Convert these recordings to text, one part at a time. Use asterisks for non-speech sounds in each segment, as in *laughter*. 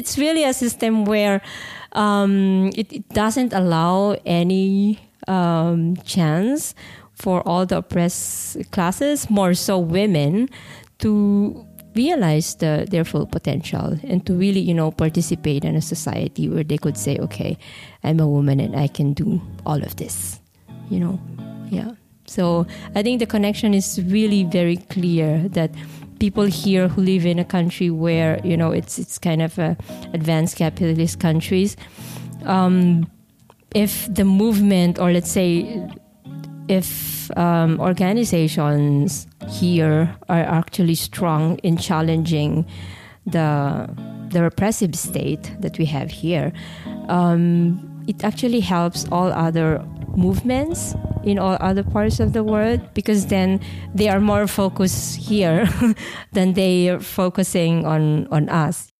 it's really a system where um, it, it, doesn't allow any um, chance for all the oppressed classes, more so women, to realize the, their full potential and to really, you know, participate in a society where they could say, okay, I'm a woman and I can do all of this, you know, yeah. So I think the connection is really very clear that people here who live in a country where you know it's it's kind of a advanced capitalist countries. Um, if the movement, or let's say, if um, organizations here are actually strong in challenging the the repressive state that we have here, um, it actually helps all other movements in all other parts of the world because then they are more focused here *laughs* than they are focusing on, on us.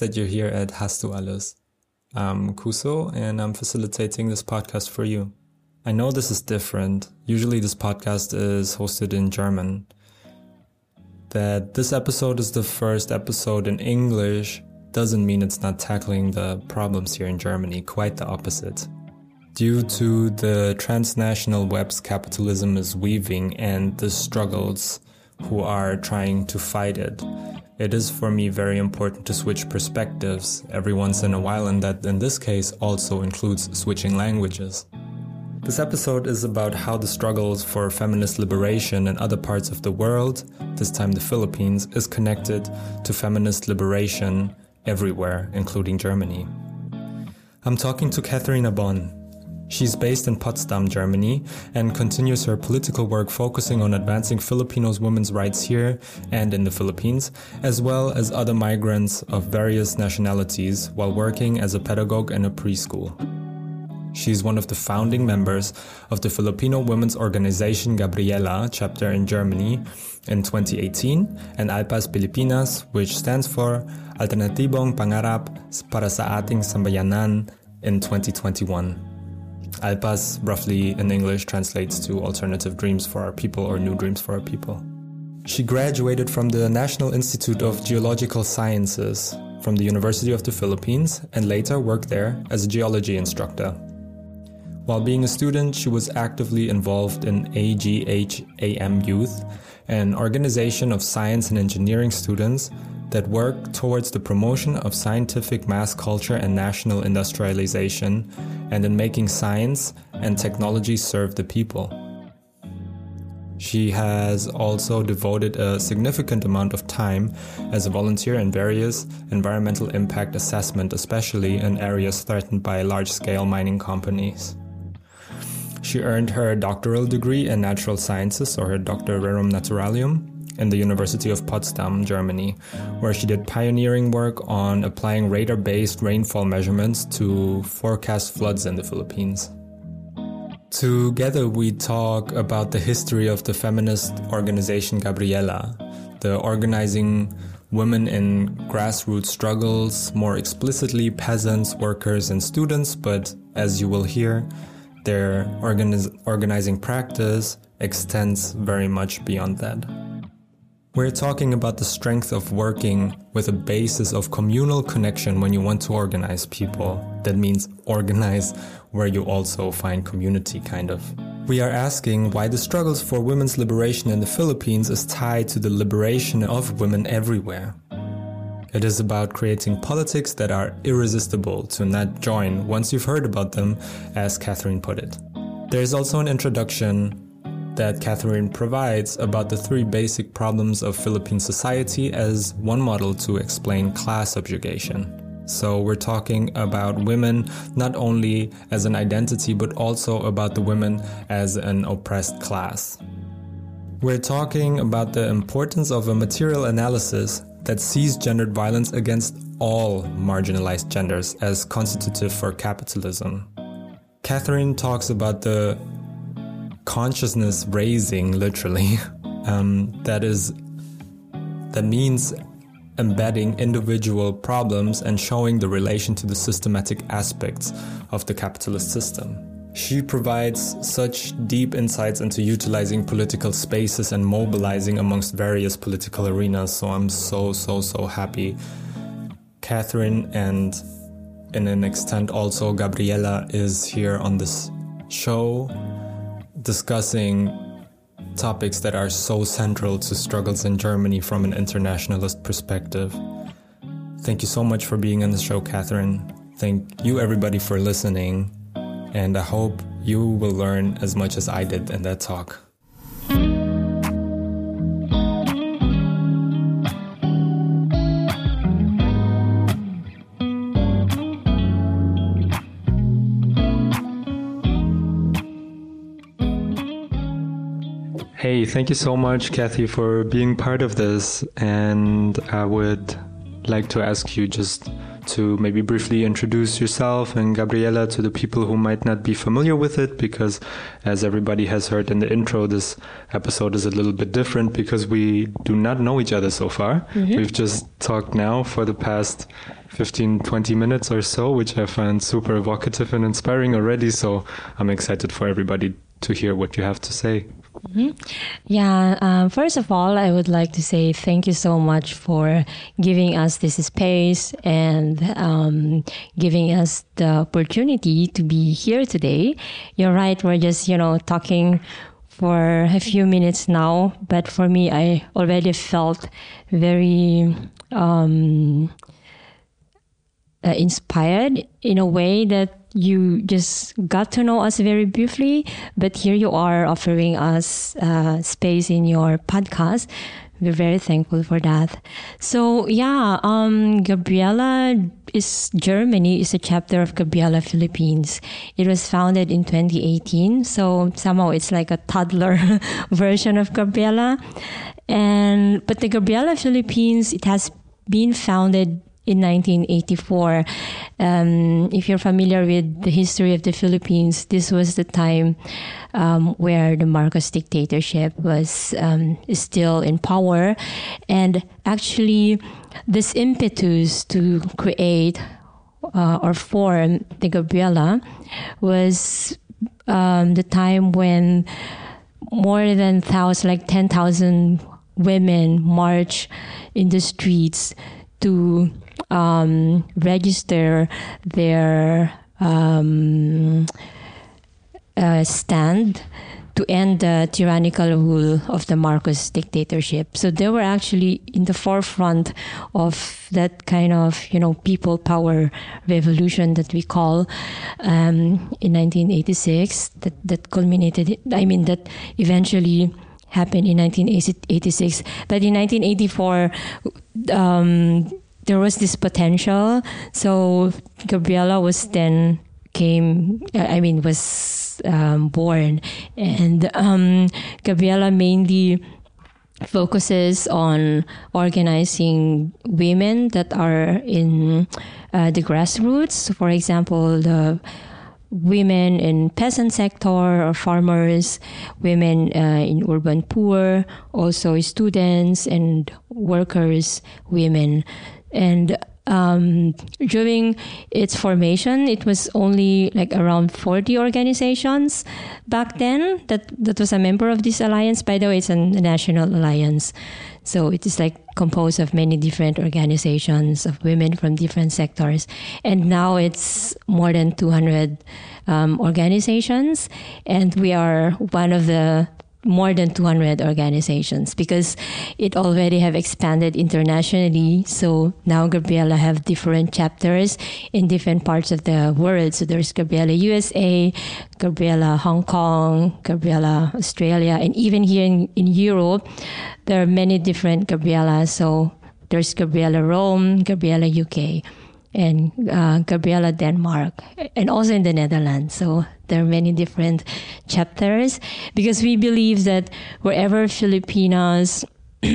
That you're here at Hast du alles. I'm Kuso and I'm facilitating this podcast for you. I know this is different. Usually this podcast is hosted in German. That this episode is the first episode in English doesn't mean it's not tackling the problems here in Germany, quite the opposite. Due to the transnational webs capitalism is weaving and the struggles who are trying to fight it, it is for me very important to switch perspectives every once in a while, and that in this case also includes switching languages. This episode is about how the struggles for feminist liberation in other parts of the world, this time the Philippines, is connected to feminist liberation everywhere, including Germany. I'm talking to Katharina Bon, She's based in Potsdam, Germany, and continues her political work focusing on advancing Filipinos' women's rights here and in the Philippines, as well as other migrants of various nationalities while working as a pedagogue in a preschool. She is one of the founding members of the Filipino women's organization Gabriela chapter in Germany in 2018 and ALPAS Pilipinas, which stands for Alternatibong Pangarap para sa ating sambayanan in 2021. Alpas, roughly in English, translates to alternative dreams for our people or new dreams for our people. She graduated from the National Institute of Geological Sciences from the University of the Philippines and later worked there as a geology instructor. While being a student, she was actively involved in AGHAM Youth, an organization of science and engineering students that work towards the promotion of scientific mass culture and national industrialization, and in making science and technology serve the people. She has also devoted a significant amount of time as a volunteer in various environmental impact assessment, especially in areas threatened by large scale mining companies. She earned her doctoral degree in natural sciences or her Doctor Rerum Naturalium in the University of Potsdam, Germany, where she did pioneering work on applying radar based rainfall measurements to forecast floods in the Philippines. Together, we talk about the history of the feminist organization Gabriela, the organizing women in grassroots struggles, more explicitly peasants, workers, and students, but as you will hear, their organiz- organizing practice extends very much beyond that. We're talking about the strength of working with a basis of communal connection when you want to organize people. That means organize where you also find community, kind of. We are asking why the struggles for women's liberation in the Philippines is tied to the liberation of women everywhere. It is about creating politics that are irresistible to not join once you've heard about them, as Catherine put it. There is also an introduction that Catherine provides about the three basic problems of Philippine society as one model to explain class subjugation. So, we're talking about women not only as an identity, but also about the women as an oppressed class. We're talking about the importance of a material analysis that sees gendered violence against all marginalized genders as constitutive for capitalism. Catherine talks about the consciousness raising, literally. *laughs* Um, that is, that means embedding individual problems and showing the relation to the systematic aspects of the capitalist system. She provides such deep insights into utilizing political spaces and mobilizing amongst various political arenas. So I'm so, so, so happy. Catherine and in an extent also Gabriela is here on this show discussing topics that are so central to struggles in Germany from an internationalist perspective. Thank you so much for being on the show, Catherine. Thank you, everybody, for listening. And I hope you will learn as much as I did in that talk. Hey, thank you so much, Kathy, for being part of this. And I would like to ask you just to maybe briefly introduce yourself and Gabriela to the people who might not be familiar with it, because as everybody has heard in the intro, this episode is a little bit different because we do not know each other so far. Mm-hmm. We've just talked now for the past 15, 20 minutes or so, which I find super evocative and inspiring already. So I'm excited for everybody to hear what you have to say. Mm-hmm. Yeah, um, first of all, I would like to say thank you so much for giving us this space and um, giving us the opportunity to be here today. You're right, we're just, you know, talking for a few minutes now, but for me, I already felt very um, uh, inspired in a way that you just got to know us very briefly, but here you are offering us uh, space in your podcast. We're very thankful for that. So yeah, um, Gabriela is Germany is a chapter of Gabriela Philippines. It was founded in 2018, so somehow it's like a toddler *laughs* version of Gabriela. And but the Gabriela Philippines, it has been founded in 1984. Um, if you're familiar with the history of the Philippines, this was the time um, where the Marcos dictatorship was um, still in power, and actually, this impetus to create uh, or form the Gabriela was um, the time when more than thousand, like ten thousand women march in the streets to um, register their um, uh, stand to end the tyrannical rule of the Marcos dictatorship. So they were actually in the forefront of that kind of, you know, people power revolution that we call um, in 1986 that, that culminated, I mean, that eventually happened in 1986. But in 1984, um, there was this potential. So Gabriela was then came, I mean, was um, born, and um, Gabriela mainly focuses on organizing women that are in uh, the grassroots. For example, the women in peasant sector or farmers, women uh, in urban poor, also students and workers, women. And um, during its formation, it was only like around 40 organizations back then that, that was a member of this alliance. By the way, it's a national alliance. So it is like composed of many different organizations of women from different sectors. And now it's more than 200 um, organizations. And we are one of the more than 200 organizations because it already have expanded internationally. So now gabriela have different chapters in different parts of the world. So there's gabriela usa gabriela hong kong gabriela australia and even here in, in europe there are many different gabrielas so there's gabriela rome gabriela uk and uh, Gabriela Denmark, and also in the Netherlands. So there are many different chapters because we believe that wherever Filipinos *clears throat*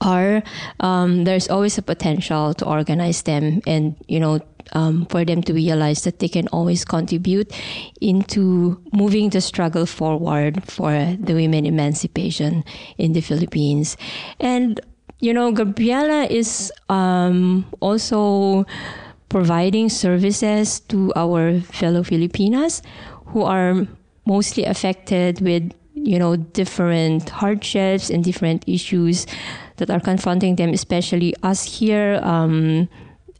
are, um, there's always a potential to organize them and you know um, for them to realize that they can always contribute into moving the struggle forward for the women emancipation in the Philippines. And, you know, Gabriela is um, also providing services to our fellow Filipinas who are mostly affected with you know different hardships and different issues that are confronting them especially us here. Um,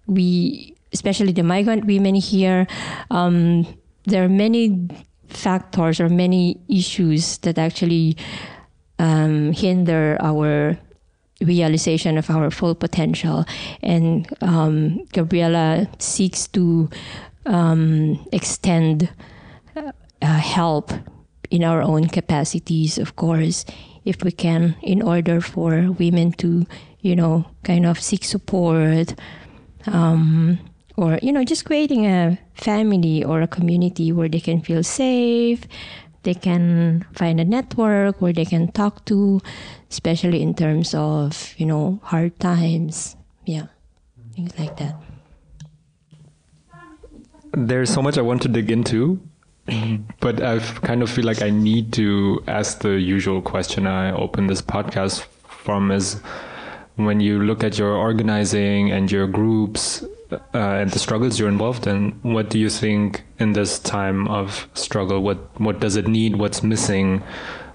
we especially the migrant women here. Um, there are many factors or many issues that actually um, hinder our realization of our full potential and um, gabriela seeks to um, extend uh, help in our own capacities, of course, if we can, in order for women to, you know, kind of seek support, um, or you know, just creating a family or a community where they can feel safe. They can find a network where they can talk to, especially in terms of you know hard times. Yeah, things like that. There's so much I want to dig into, but I kind of feel like I need to ask the usual question I open this podcast from is when you look at your organizing and your groups uh, and the struggles you're involved in, what do you think in this time of struggle? What what does it need? What's missing?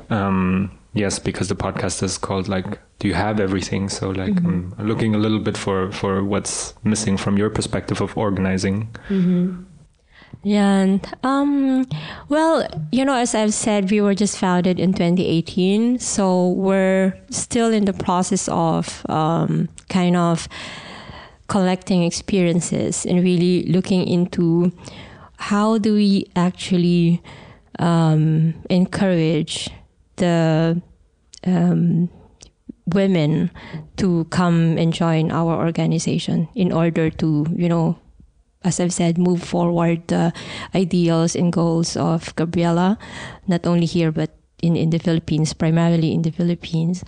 Um, yes, because the podcast is called like, do you have everything? So like, mm -hmm. I'm looking a little bit for for what's missing from your perspective of organizing. Mm -hmm. Yeah, and um, well, you know, as I've said, we were just founded in 2018, so we're still in the process of um, kind of collecting experiences and really looking into how do we actually um, encourage the um, women to come and join our organization in order to, you know, as I've said, move forward the ideals and goals of Gabriela, not only here but in, in the Philippines, primarily in the Philippines.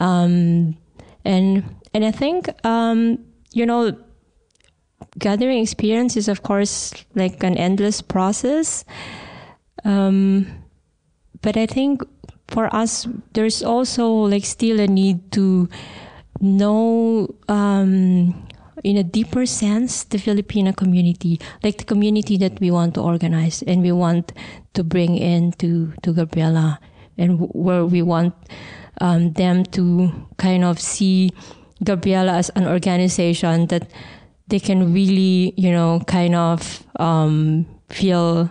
Um, and and I think um, you know, gathering experience is of course like an endless process. Um, but I think for us, there's also like still a need to know um, in a deeper sense the Filipino community, like the community that we want to organize and we want to bring in to, to Gabriela and where we want um, them to kind of see Gabriela as an organization that they can really, you know, kind of um, feel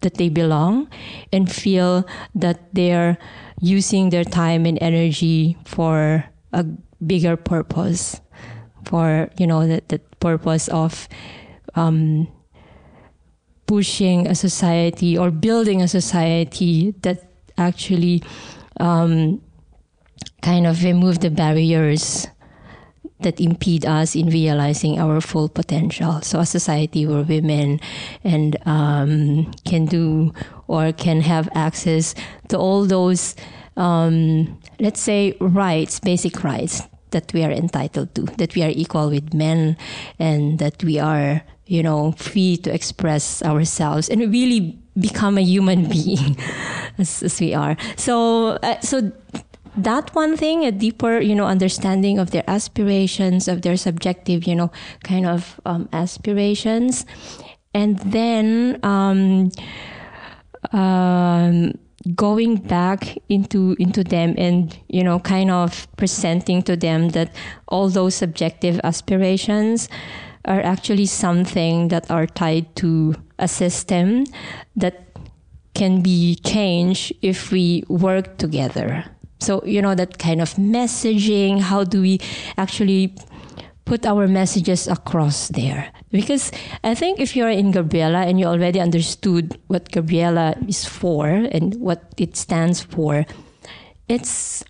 that they belong and feel that they're using their time and energy for a bigger purpose for you know the, the purpose of um, pushing a society or building a society that actually um, kind of remove the barriers that impede us in realizing our full potential. So a society where women and um, can do or can have access to all those, um, let's say, rights, basic rights that we are entitled to, that we are equal with men, and that we are, you know, free to express ourselves and really become a human *laughs* being as, as we are. So, uh, so that one thing, a deeper, you know, understanding of their aspirations, of their subjective, you know, kind of um, aspirations, and then um, um, going back into into them and you know kind of presenting to them that all those subjective aspirations are actually something that are tied to a system that can be changed if we work together so you know that kind of messaging how do we actually put our messages across there. Because I think if you're in Gabriela and you already understood what Gabriela is for and what it stands for, it's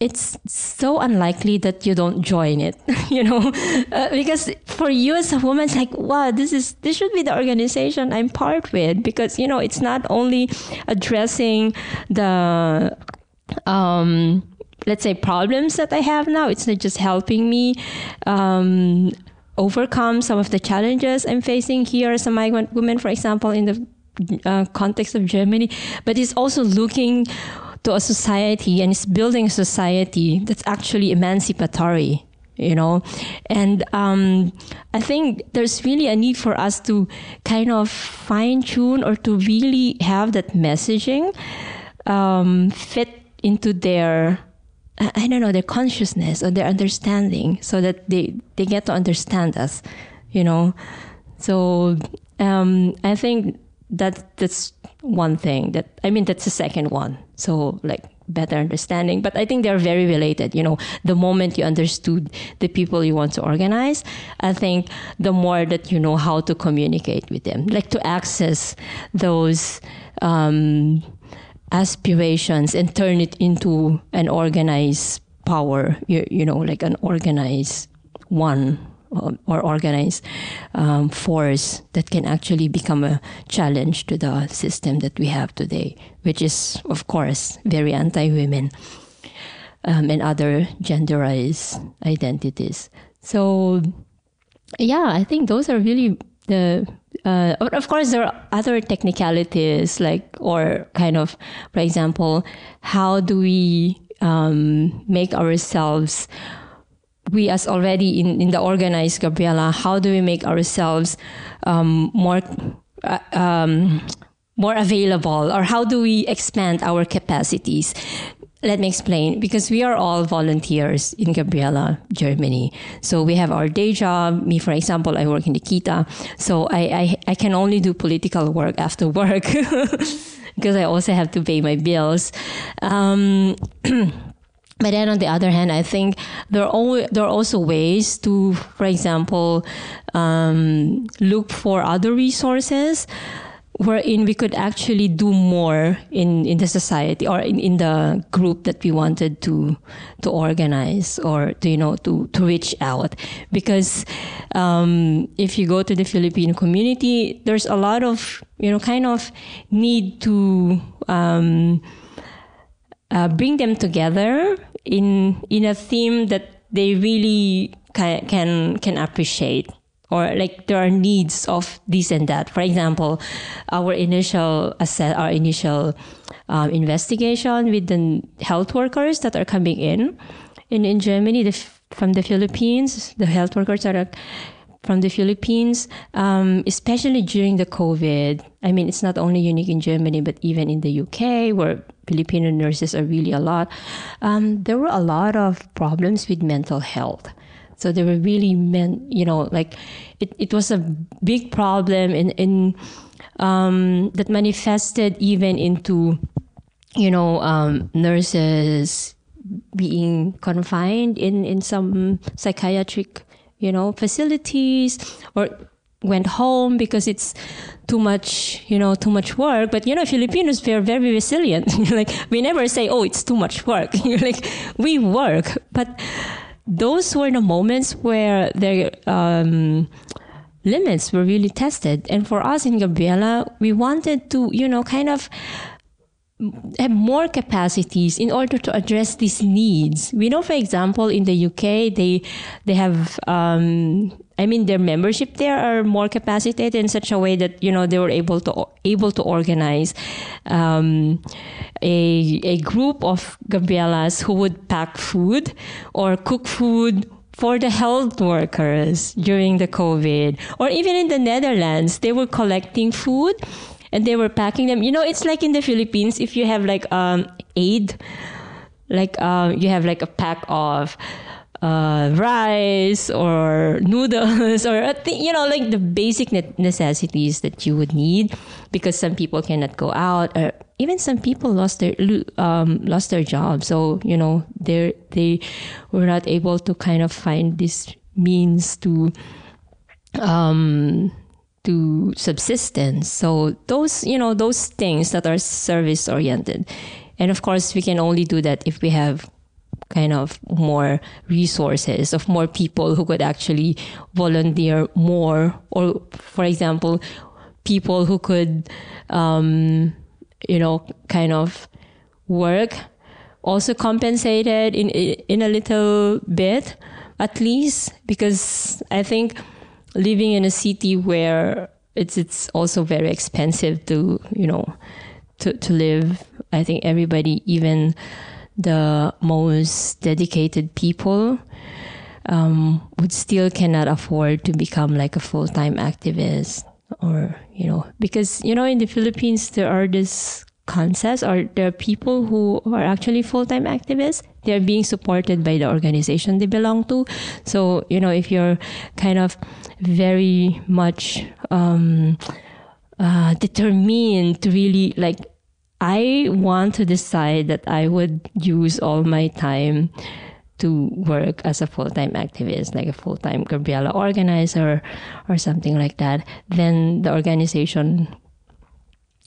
it's so unlikely that you don't join it, *laughs* you know, uh, because for you as a woman, it's like, wow, this is this should be the organization I'm part with because you know it's not only addressing the um, let's say problems that I have now. It's not just helping me um, overcome some of the challenges I'm facing here as a migrant woman, for example, in the uh, context of Germany, but it's also looking to a society and it's building a society that's actually emancipatory you know and um, i think there's really a need for us to kind of fine tune or to really have that messaging um, fit into their I don't know their consciousness or their understanding, so that they they get to understand us, you know. So um, I think that that's one thing that I mean that's the second one. So like better understanding, but I think they're very related. You know, the moment you understood the people you want to organize, I think the more that you know how to communicate with them, like to access those. Um, aspirations and turn it into an organized power, you, you know, like an organized one um, or organized um, force that can actually become a challenge to the system that we have today, which is, of course, very anti women um, and other genderized identities. So, yeah, I think those are really the uh, of course there are other technicalities like or kind of for example how do we um, make ourselves we as already in, in the organized gabriela how do we make ourselves um, more uh, um, more available or how do we expand our capacities let me explain because we are all volunteers in Gabriela, Germany. So we have our day job. Me, for example, I work in the Kita. So I, I, I can only do political work after work *laughs* because I also have to pay my bills. Um, *clears throat* but then on the other hand, I think there are, always, there are also ways to, for example, um, look for other resources wherein we could actually do more in, in the society or in, in the group that we wanted to to organize or to you know to to reach out. Because um, if you go to the Philippine community there's a lot of you know kind of need to um, uh, bring them together in in a theme that they really can can, can appreciate or like there are needs of this and that. For example, our initial assess, our initial um, investigation with the health workers that are coming in in, in Germany the, from the Philippines, the health workers are from the Philippines, um, especially during the COVID. I mean, it's not only unique in Germany, but even in the UK, where Filipino nurses are really a lot. Um, there were a lot of problems with mental health. So they were really meant, you know, like it, it was a big problem in, in um, that manifested even into, you know, um, nurses being confined in, in some psychiatric, you know, facilities or went home because it's too much, you know, too much work. But you know, Filipinos we are very resilient. *laughs* like we never say, "Oh, it's too much work." *laughs* like we work, but those were the moments where their um, limits were really tested. And for us in Gabriela, we wanted to, you know, kind of have more capacities in order to address these needs. We know, for example, in the UK, they they have um, I mean, their membership there are more capacitated in such a way that you know they were able to able to organize um, a a group of Gabrielas who would pack food or cook food for the health workers during the COVID, or even in the Netherlands, they were collecting food and they were packing them. You know, it's like in the Philippines if you have like um, aid, like uh, you have like a pack of uh, rice or noodles or th- you know like the basic necessities that you would need because some people cannot go out or even some people lost their um, lost their job. So you know they they were not able to kind of find this means to um to subsistence. So those you know those things that are service oriented and of course we can only do that if we have kind of more resources of more people who could actually volunteer more or for example people who could um, you know kind of work also compensated in in a little bit at least because i think living in a city where it's it's also very expensive to you know to to live. I think everybody, even the most dedicated people, um, would still cannot afford to become like a full time activist or you know because you know in the Philippines there are this concepts or there are people who are actually full time activists. They're being supported by the organization they belong to. So, you know, if you're kind of very much um, uh, determined to really like, I want to decide that I would use all my time to work as a full-time activist, like a full-time Gabriela organizer or something like that, then the organization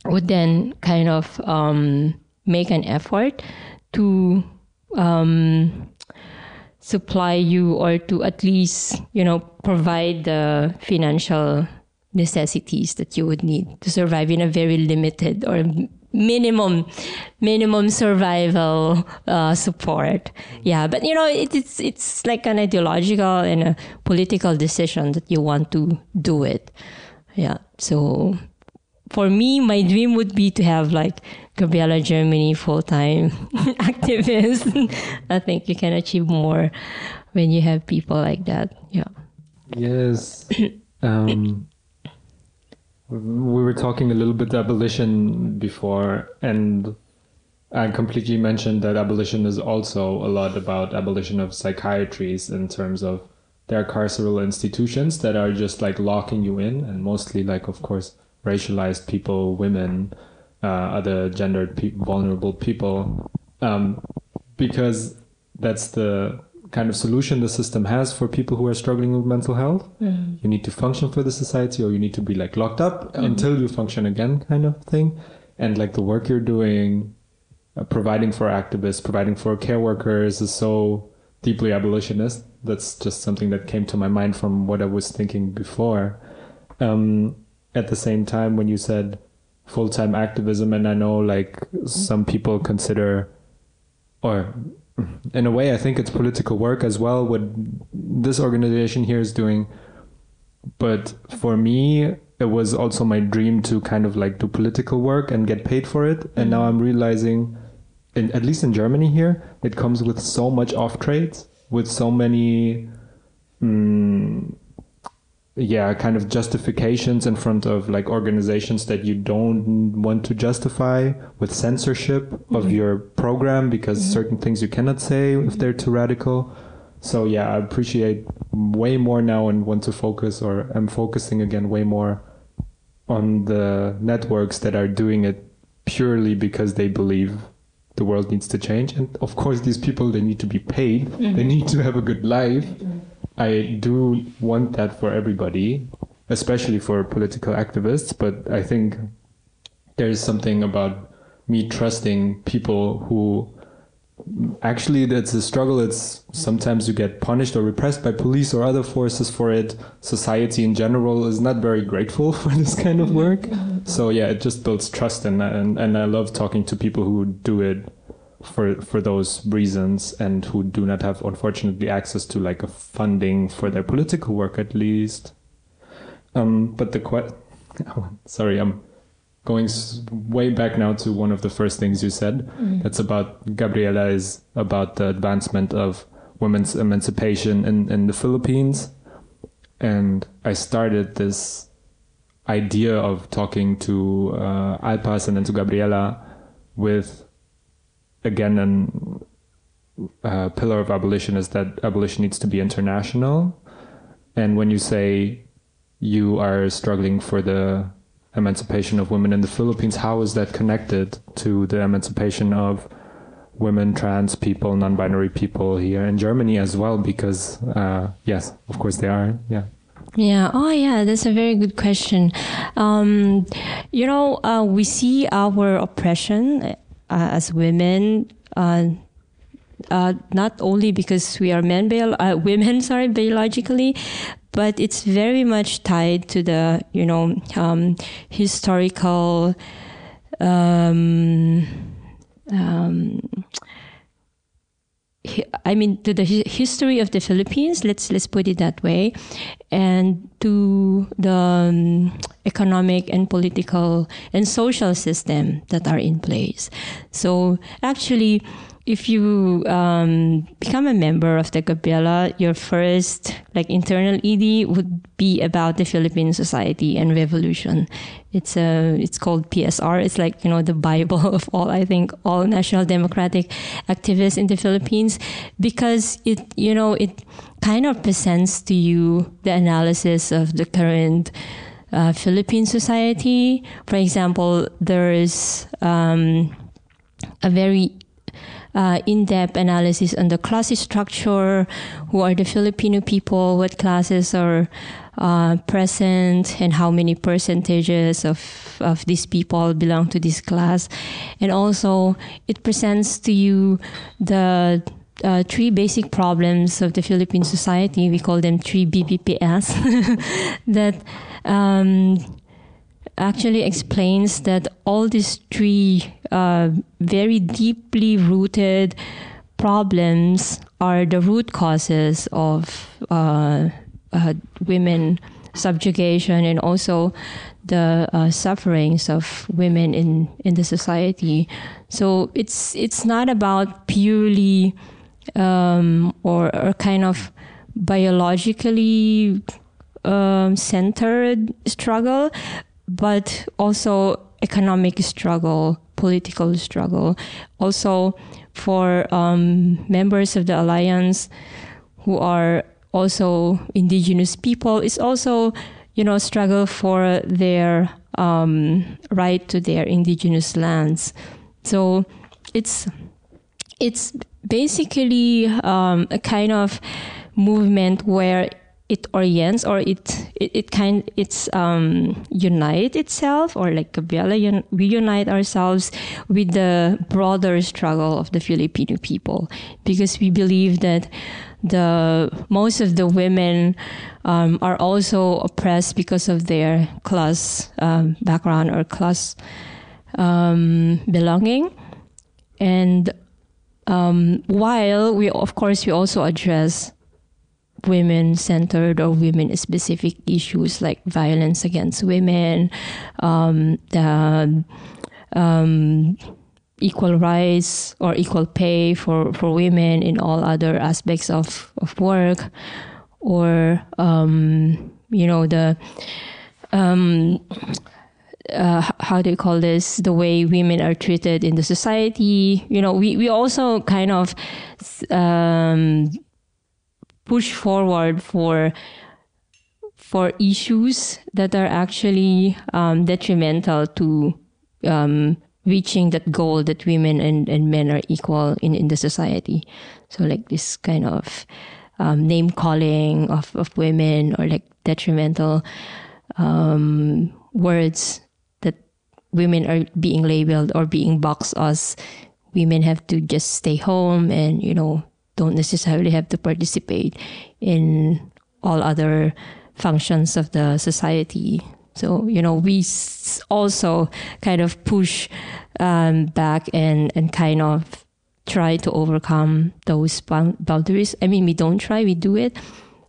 would then kind of um, make an effort to um, supply you or to at least you know provide the financial necessities that you would need to survive in a very limited or minimum minimum survival uh, support yeah but you know it, it's it's like an ideological and a political decision that you want to do it yeah so for me, my dream would be to have like Gabriela Germany full time *laughs* activist. *laughs* I think you can achieve more when you have people like that. Yeah. Yes. *coughs* um, we were talking a little bit abolition before, and I completely mentioned that abolition is also a lot about abolition of psychiatries in terms of their carceral institutions that are just like locking you in, and mostly like, of course racialized people, women, uh, other gendered pe- vulnerable people, um, because that's the kind of solution the system has for people who are struggling with mental health. Mm. You need to function for the society, or you need to be like locked up mm. until you function again, kind of thing. And like the work you're doing, uh, providing for activists, providing for care workers, is so deeply abolitionist. That's just something that came to my mind from what I was thinking before. Um, at the same time when you said full-time activism and i know like some people consider or in a way i think it's political work as well what this organization here is doing. But for me it was also my dream to kind of like do political work and get paid for it. And now i'm realizing in, at least in germany here it comes with so much off trades with so many mm, yeah kind of justifications in front of like organizations that you don't want to justify with censorship mm-hmm. of your program because mm-hmm. certain things you cannot say if they're too radical so yeah i appreciate way more now and want to focus or i'm focusing again way more on the networks that are doing it purely because they believe the world needs to change and of course these people they need to be paid mm-hmm. they need to have a good life mm-hmm. I do want that for everybody, especially for political activists. But I think there's something about me trusting people who actually that's a struggle. It's sometimes you get punished or repressed by police or other forces for it. Society in general is not very grateful *laughs* for this kind of work. Mm-hmm. So yeah it just builds trust and and, and i love talking to people who do it for for those reasons and who do not have unfortunately access to like a funding for their political work at least. Um but the que- *laughs* oh, sorry i'm going way back now to one of the first things you said. Mm. that's about gabriela is about the advancement of women's emancipation in in the philippines. And i started this idea of talking to uh, alpas and then to gabriela with again an uh, pillar of abolition is that abolition needs to be international. And when you say you are struggling for the emancipation of women in the Philippines, how is that connected to the emancipation of women, trans people, non-binary people here in Germany as well? Because uh, yes, of course they are. Yeah. Yeah. Oh, yeah. That's a very good question. Um, you know, uh, we see our oppression as women. Uh, uh, not only because we are men, bio- women, *laughs* sorry, biologically, but it's very much tied to the you know um, historical um, um, I mean, to the history of the Philippines. Let's let's put it that way, and to the um, economic and political and social system that are in place. So actually if you um, become a member of the Gabriela, your first like internal ED would be about the Philippine society and revolution. It's a it's called PSR. It's like you know the Bible of all I think all national democratic activists in the Philippines because it you know it kind of presents to you the analysis of the current. Uh, Philippine society, for example, there is um, a very uh, in-depth analysis on the class structure, who are the Filipino people, what classes are uh, present, and how many percentages of, of these people belong to this class. And also, it presents to you the uh, three basic problems of the Philippine society. We call them three BBPS *laughs* that um, actually explains that all these three uh, very deeply rooted problems are the root causes of uh, uh, women subjugation and also the uh, sufferings of women in, in the society. So it's it's not about purely um, or, or kind of biologically um, centered struggle, but also economic struggle, political struggle. Also, for um, members of the alliance who are also indigenous people, it's also you know struggle for their um, right to their indigenous lands. So it's it's basically um, a kind of movement where it orients or it it, it kind it's um unite itself or like Gabriela un, we unite ourselves with the broader struggle of the Filipino people. Because we believe that the most of the women um, are also oppressed because of their class um, background or class um, belonging. And um, while we of course we also address women centered or women specific issues like violence against women, um, the um, equal rights or equal pay for, for women in all other aspects of, of work, or, um, you know, the. Um, uh, how do you call this? The way women are treated in the society. You know, we, we also kind of um, push forward for for issues that are actually um, detrimental to um, reaching that goal that women and, and men are equal in, in the society. So like this kind of um, name calling of, of women or like detrimental um, words that women are being labeled or being boxed as women have to just stay home and you know don't necessarily have to participate in all other functions of the society. So, you know, we also kind of push um, back and, and kind of try to overcome those boundaries. I mean, we don't try, we do it.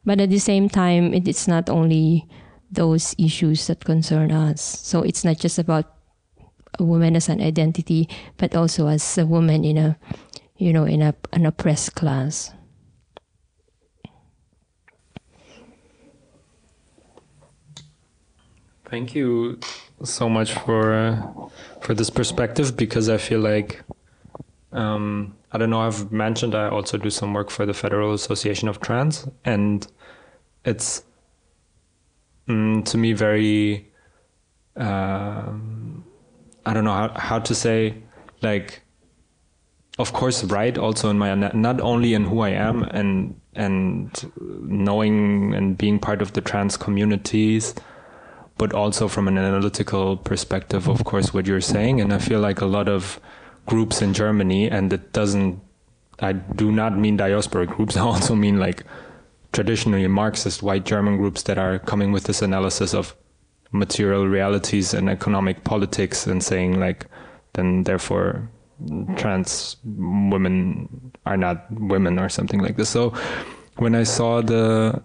But at the same time, it, it's not only those issues that concern us. So it's not just about a woman as an identity, but also as a woman in a you know, in a, an oppressed class. Thank you so much for uh, for this perspective because I feel like um, I don't know. I've mentioned I also do some work for the Federal Association of Trans, and it's mm, to me very um, I don't know how how to say like of course right also in my not only in who I am and and knowing and being part of the trans communities but also from an analytical perspective of course what you're saying. And I feel like a lot of groups in Germany and it doesn't I do not mean diaspora groups *laughs* I also mean like traditionally Marxist white German groups that are coming with this analysis of material realities and economic politics and saying like then therefore trans women are not women or something like this. So when I saw the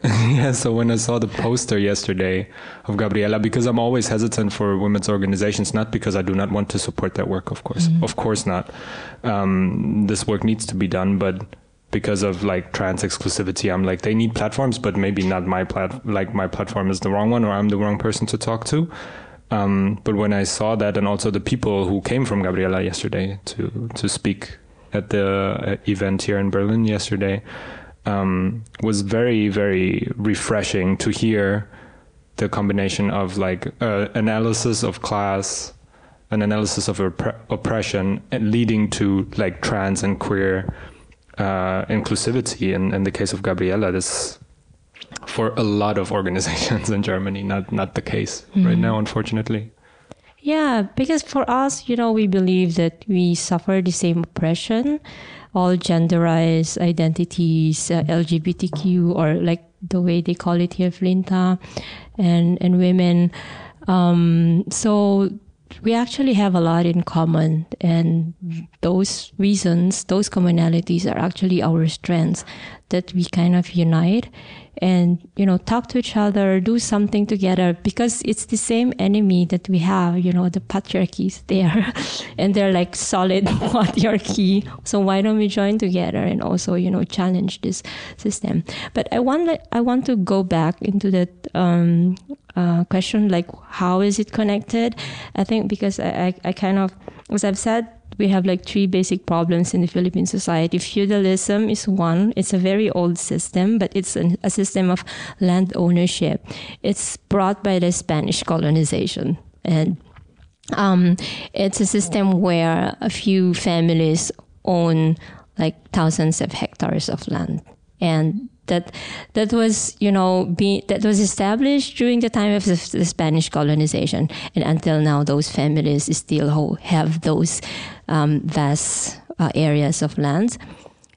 *laughs* yeah, so when I saw the poster yesterday of Gabriela, because I'm always hesitant for women's organizations, not because I do not want to support that work, of course, mm-hmm. of course not. Um, this work needs to be done, but because of like trans exclusivity, I'm like they need platforms, but maybe not my plat. Like my platform is the wrong one, or I'm the wrong person to talk to. Um, but when I saw that, and also the people who came from Gabriela yesterday to to speak at the uh, event here in Berlin yesterday um, was very very refreshing to hear the combination of like uh, analysis of class an analysis of opp- oppression and leading to like trans and queer uh, inclusivity in, in the case of gabriela this for a lot of organizations *laughs* in germany not not the case mm-hmm. right now unfortunately yeah because for us you know we believe that we suffer the same oppression all genderized identities, uh, LGBTQ, or like the way they call it here, Flinta, and and women. Um, so we actually have a lot in common, and those reasons, those commonalities, are actually our strengths that we kind of unite and you know talk to each other do something together because it's the same enemy that we have you know the patriarchies there *laughs* and they're like solid *laughs* patriarchy. So why don't we join together and also you know challenge this system? But i want i want to go back into that um, uh, question like how is it connected? I think because I, I, I kind of as i've said we have like three basic problems in the Philippine society. Feudalism is one. It's a very old system, but it's an, a system of land ownership. It's brought by the Spanish colonization. And um, it's a system where a few families own like thousands of hectares of land. And that that was you know be, that was established during the time of the, the Spanish colonization, and until now, those families still have those um, vast uh, areas of land.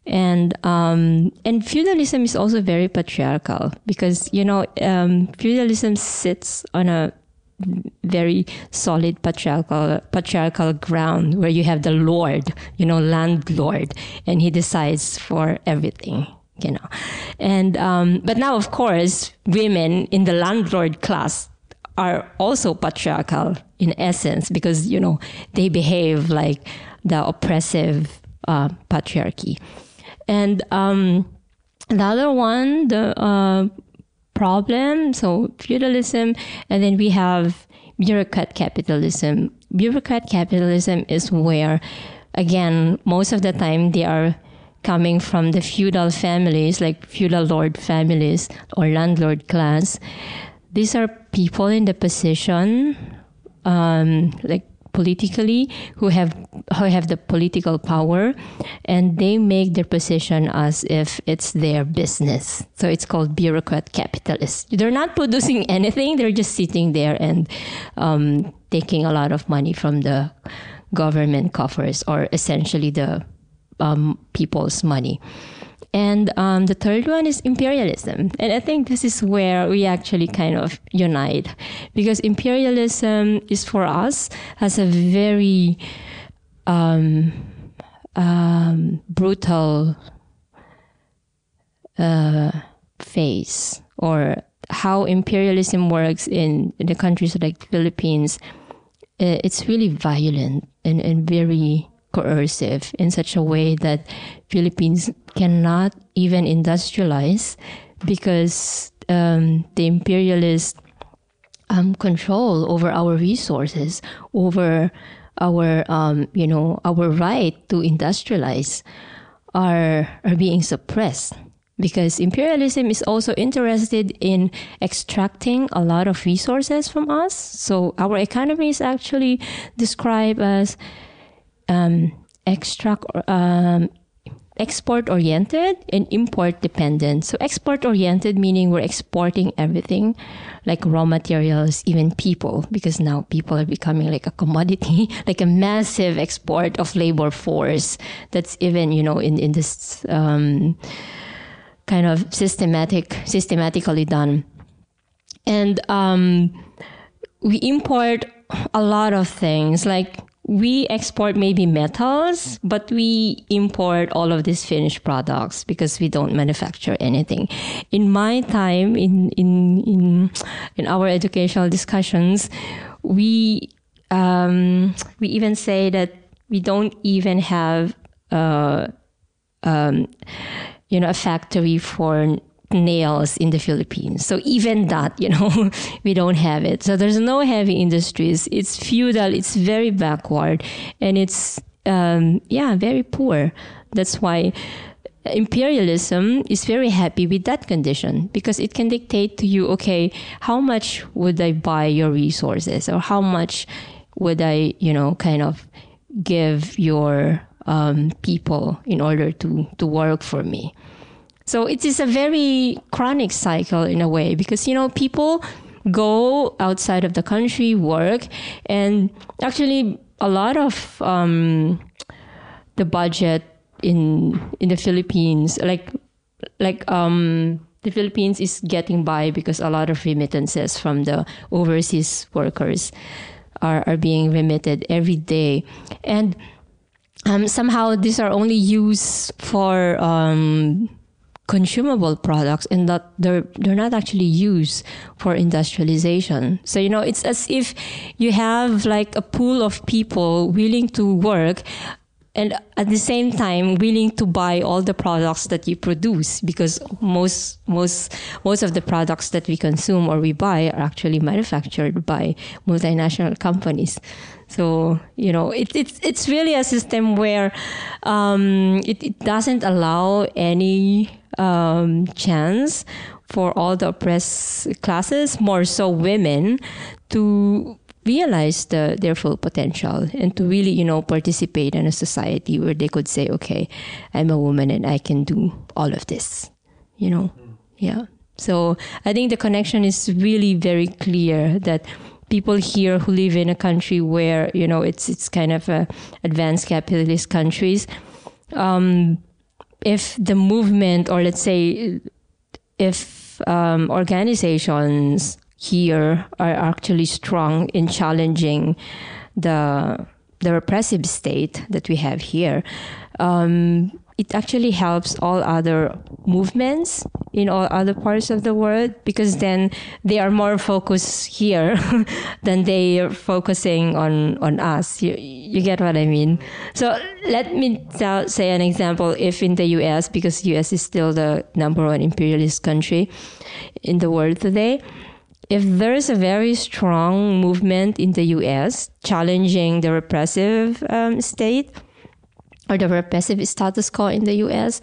And um, and feudalism is also very patriarchal because you know um, feudalism sits on a very solid patriarchal patriarchal ground where you have the lord, you know, landlord, and he decides for everything you know. And um, but now, of course, women in the landlord class are also patriarchal in essence because you know they behave like the oppressive uh, patriarchy. And um, the other one, the uh, problem, so feudalism, and then we have bureaucrat capitalism. Bureaucrat capitalism is where, again, most of the time they are coming from the feudal families, like feudal lord families or landlord class. These are people in the position, um, like politically, who have who have the political power, and they make their position as if it's their business. So it's called bureaucrat capitalists. They're not producing *laughs* anything; they're just sitting there and um, taking a lot of money from the government coffers, or essentially the um, people's money. And um, the third one is imperialism. And I think this is where we actually kind of unite because imperialism is for us as a very um, um, brutal uh, face or how imperialism works in, in the countries like the Philippines. Uh, it's really violent and, and very coercive in such a way that Philippines cannot even industrialize because um, the imperialist um, control over our resources, over our um, you know our right to industrialize, are are being suppressed because imperialism is also interested in extracting a lot of resources from us. So our economy is actually described as um, extract um, export oriented and import dependent. So export oriented meaning we're exporting everything like raw materials, even people, because now people are becoming like a commodity, *laughs* like a massive export of labor force that's even, you know, in, in this um, kind of systematic, systematically done. And um, we import a lot of things like we export maybe metals, but we import all of these finished products because we don't manufacture anything. In my time, in in in in our educational discussions, we um, we even say that we don't even have uh, um, you know a factory for nails in the Philippines. So even that, you know, *laughs* we don't have it. So there's no heavy industries. It's feudal. It's very backward, and it's um, yeah, very poor. That's why imperialism is very happy with that condition because it can dictate to you, okay, how much would I buy your resources, or how much would I, you know, kind of give your um, people in order to to work for me. So it is a very chronic cycle in a way because, you know, people go outside of the country, work, and actually a lot of um, the budget in in the Philippines, like like um, the Philippines is getting by because a lot of remittances from the overseas workers are, are being remitted every day. And um, somehow these are only used for um, consumable products and that they're they're not actually used for industrialization. So you know it's as if you have like a pool of people willing to work and at the same time willing to buy all the products that you produce because most most most of the products that we consume or we buy are actually manufactured by multinational companies. So you know it, it's it's really a system where um, it, it doesn't allow any um, chance for all the oppressed classes, more so women, to realize the, their full potential and to really, you know, participate in a society where they could say, okay, I'm a woman and I can do all of this, you know? Yeah. So I think the connection is really very clear that people here who live in a country where, you know, it's, it's kind of a advanced capitalist countries, um, if the movement, or let's say, if um, organizations here are actually strong in challenging the the repressive state that we have here, um, it actually helps all other movements in all other parts of the world because then they are more focused here *laughs* than they are focusing on on us. You, you get what i mean? So let me tell, say an example. If in the us because us is still the number one imperialist country in the world today if there's a very strong movement in the us challenging the repressive um, state or the repressive status quo in the US,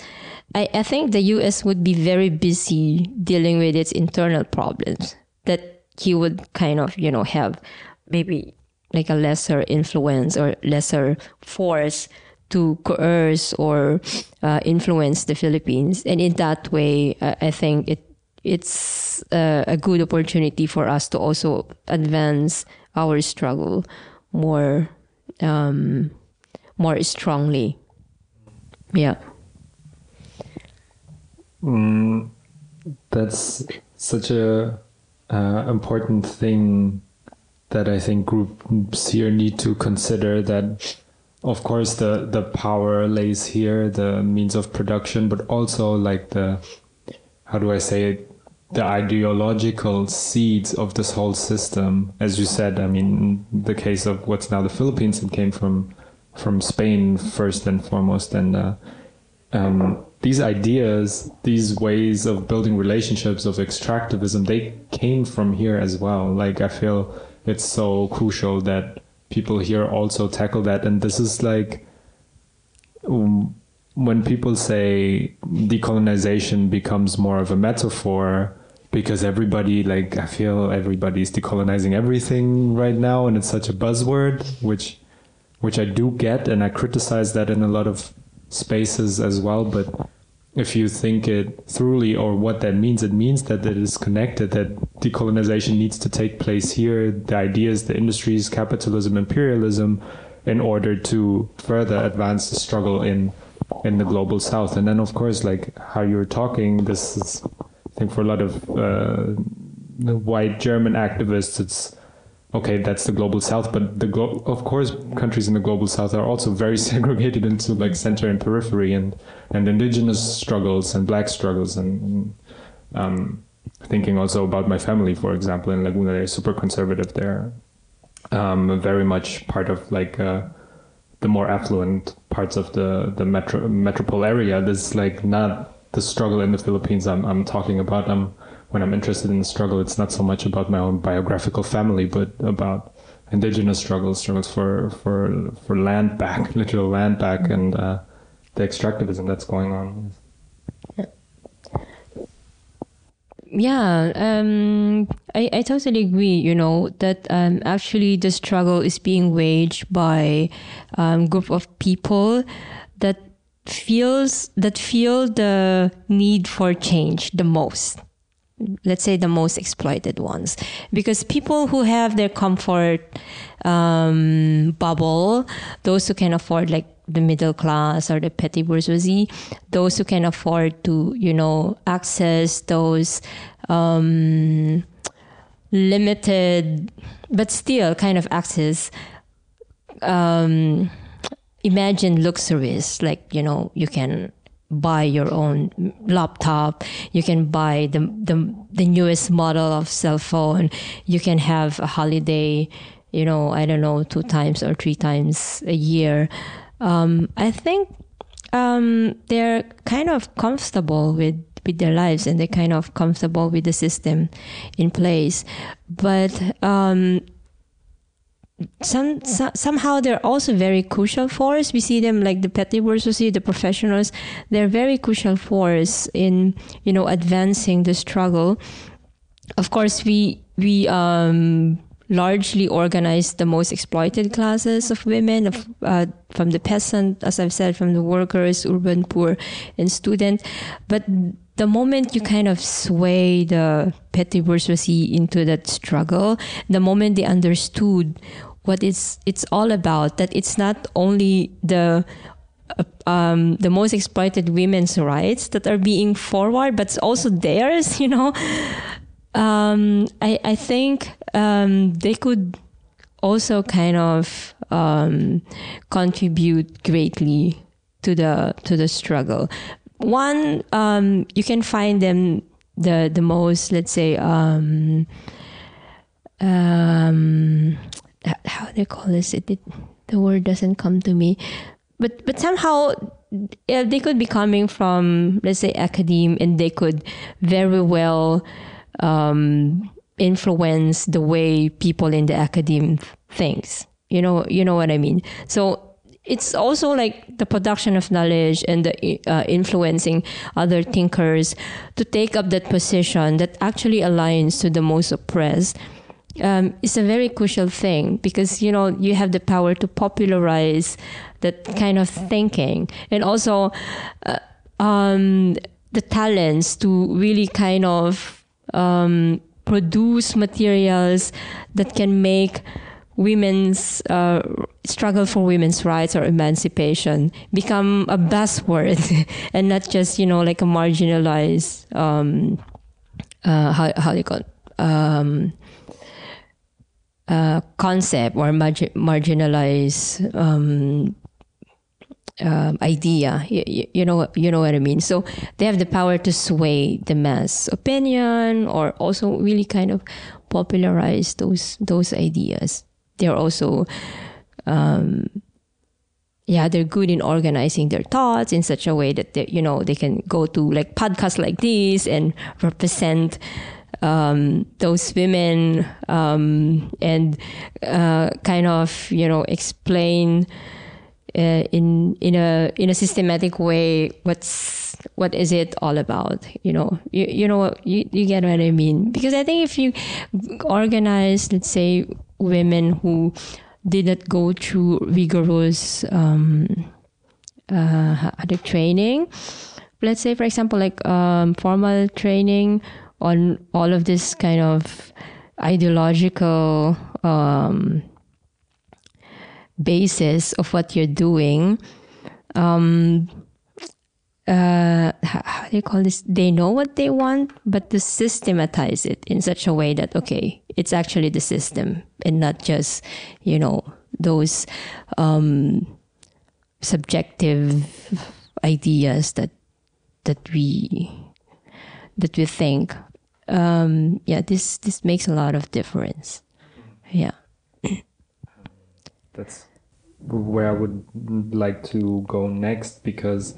I, I think the US would be very busy dealing with its internal problems that he would kind of, you know, have maybe like a lesser influence or lesser force to coerce or uh, influence the Philippines. And in that way, uh, I think it it's uh, a good opportunity for us to also advance our struggle more um, more strongly. Yeah. Mm, that's such a uh, important thing that I think groups here need to consider that of course the the power lays here the means of production but also like the how do I say it the ideological seeds of this whole system as you said I mean the case of what's now the Philippines it came from from Spain first and foremost, and uh, um, these ideas, these ways of building relationships of extractivism, they came from here as well. Like I feel it's so crucial that people here also tackle that, and this is like. Um, when people say decolonization becomes more of a metaphor because everybody like i feel everybody's decolonizing everything right now and it's such a buzzword which which I do get, and I criticize that in a lot of spaces as well. But if you think it thoroughly or what that means, it means that it is connected, that decolonization needs to take place here, the ideas, the industries, capitalism, imperialism, in order to further advance the struggle in in the global south. And then, of course, like how you're talking, this is, I think, for a lot of uh, white German activists, it's okay, that's the global south, but the glo- of course countries in the global south are also very *laughs* segregated into like center and periphery, and and indigenous struggles and black struggles, and, um, thinking also about my family, for example, in Laguna, they're super conservative. They're um, very much part of like uh, the more affluent parts of the the metro metropole area. This is like not the struggle in the Philippines I'm I'm talking about. I'm when I'm interested in the struggle, it's not so much about my own biographical family, but about indigenous struggles, struggles for for for land back, *laughs* literal land back, and uh, the extractivism that's going on. Yeah, um, I, I totally agree. You know that um, actually the struggle is being waged by a um, group of people that feels that feel the need for change the most let's say the most exploited ones. Because people who have their comfort um, bubble those who can afford like the middle class or the petty bourgeoisie those who can afford to you know access those um, limited but still kind of access um, imagine luxuries like you know you can buy your own laptop. You can buy the, the, the newest model of cell phone. You can have a holiday, you know, I don't know, two times or three times a year. Um, I think um, they're kind of comfortable with with their lives and they're kind of comfortable with the system in place. But um, some, some, somehow they're also very crucial force. We see them like the petty bourgeoisie, the professionals. They're very crucial force in you know advancing the struggle. Of course, we we um, largely organize the most exploited classes of women, of, uh, from the peasant, as I've said, from the workers, urban poor, and student. But the moment you kind of sway the petty bourgeoisie into that struggle, the moment they understood what it's it's all about. That it's not only the um, the most exploited women's rights that are being forward, but also theirs. *laughs* You know, um, I I think um, they could also kind of um, contribute greatly to the to the struggle. One, um, you can find them the the most, let's say. Um, how they call this? It, it, the word doesn't come to me. But but somehow yeah, they could be coming from let's say academe and they could very well um, influence the way people in the academe thinks. You know you know what i mean? So it's also like the production of knowledge and the uh, influencing other thinkers to take up that position that actually aligns to the most oppressed um, a very crucial thing because you know you have the power to popularize that kind of thinking and also uh, um, the talents to really kind of um, produce materials that can make women's uh, struggle for women's rights or emancipation become a buzzword *laughs* and not just you know like a marginalized um, uh, how, how you call it? Um, uh, concept or margi- marginalized um, uh, idea. You, you, know, you know what I mean. So they have the power to sway the mass opinion, or also really kind of popularize those those ideas. They're also, um, yeah, they're good in organizing their thoughts in such a way that they, you know they can go to like podcasts like this and represent um, those women um, and uh, kind of you know explain uh, in in a in a systematic way what's what is it all about you know? You, you know you, you get what i mean? Because i think if you organize let's say women who did not go through rigorous um, uh, training let's say for example like um, formal training on all of this kind of ideological um, basis of what you're doing, um, uh, how, do you call this? They know what they want, but to systematize it in such a way that okay, it's actually the system and not just you know those um, subjective ideas that that we that we think. Um, yeah, this this makes a lot of difference. Yeah. That's where I would like to go next because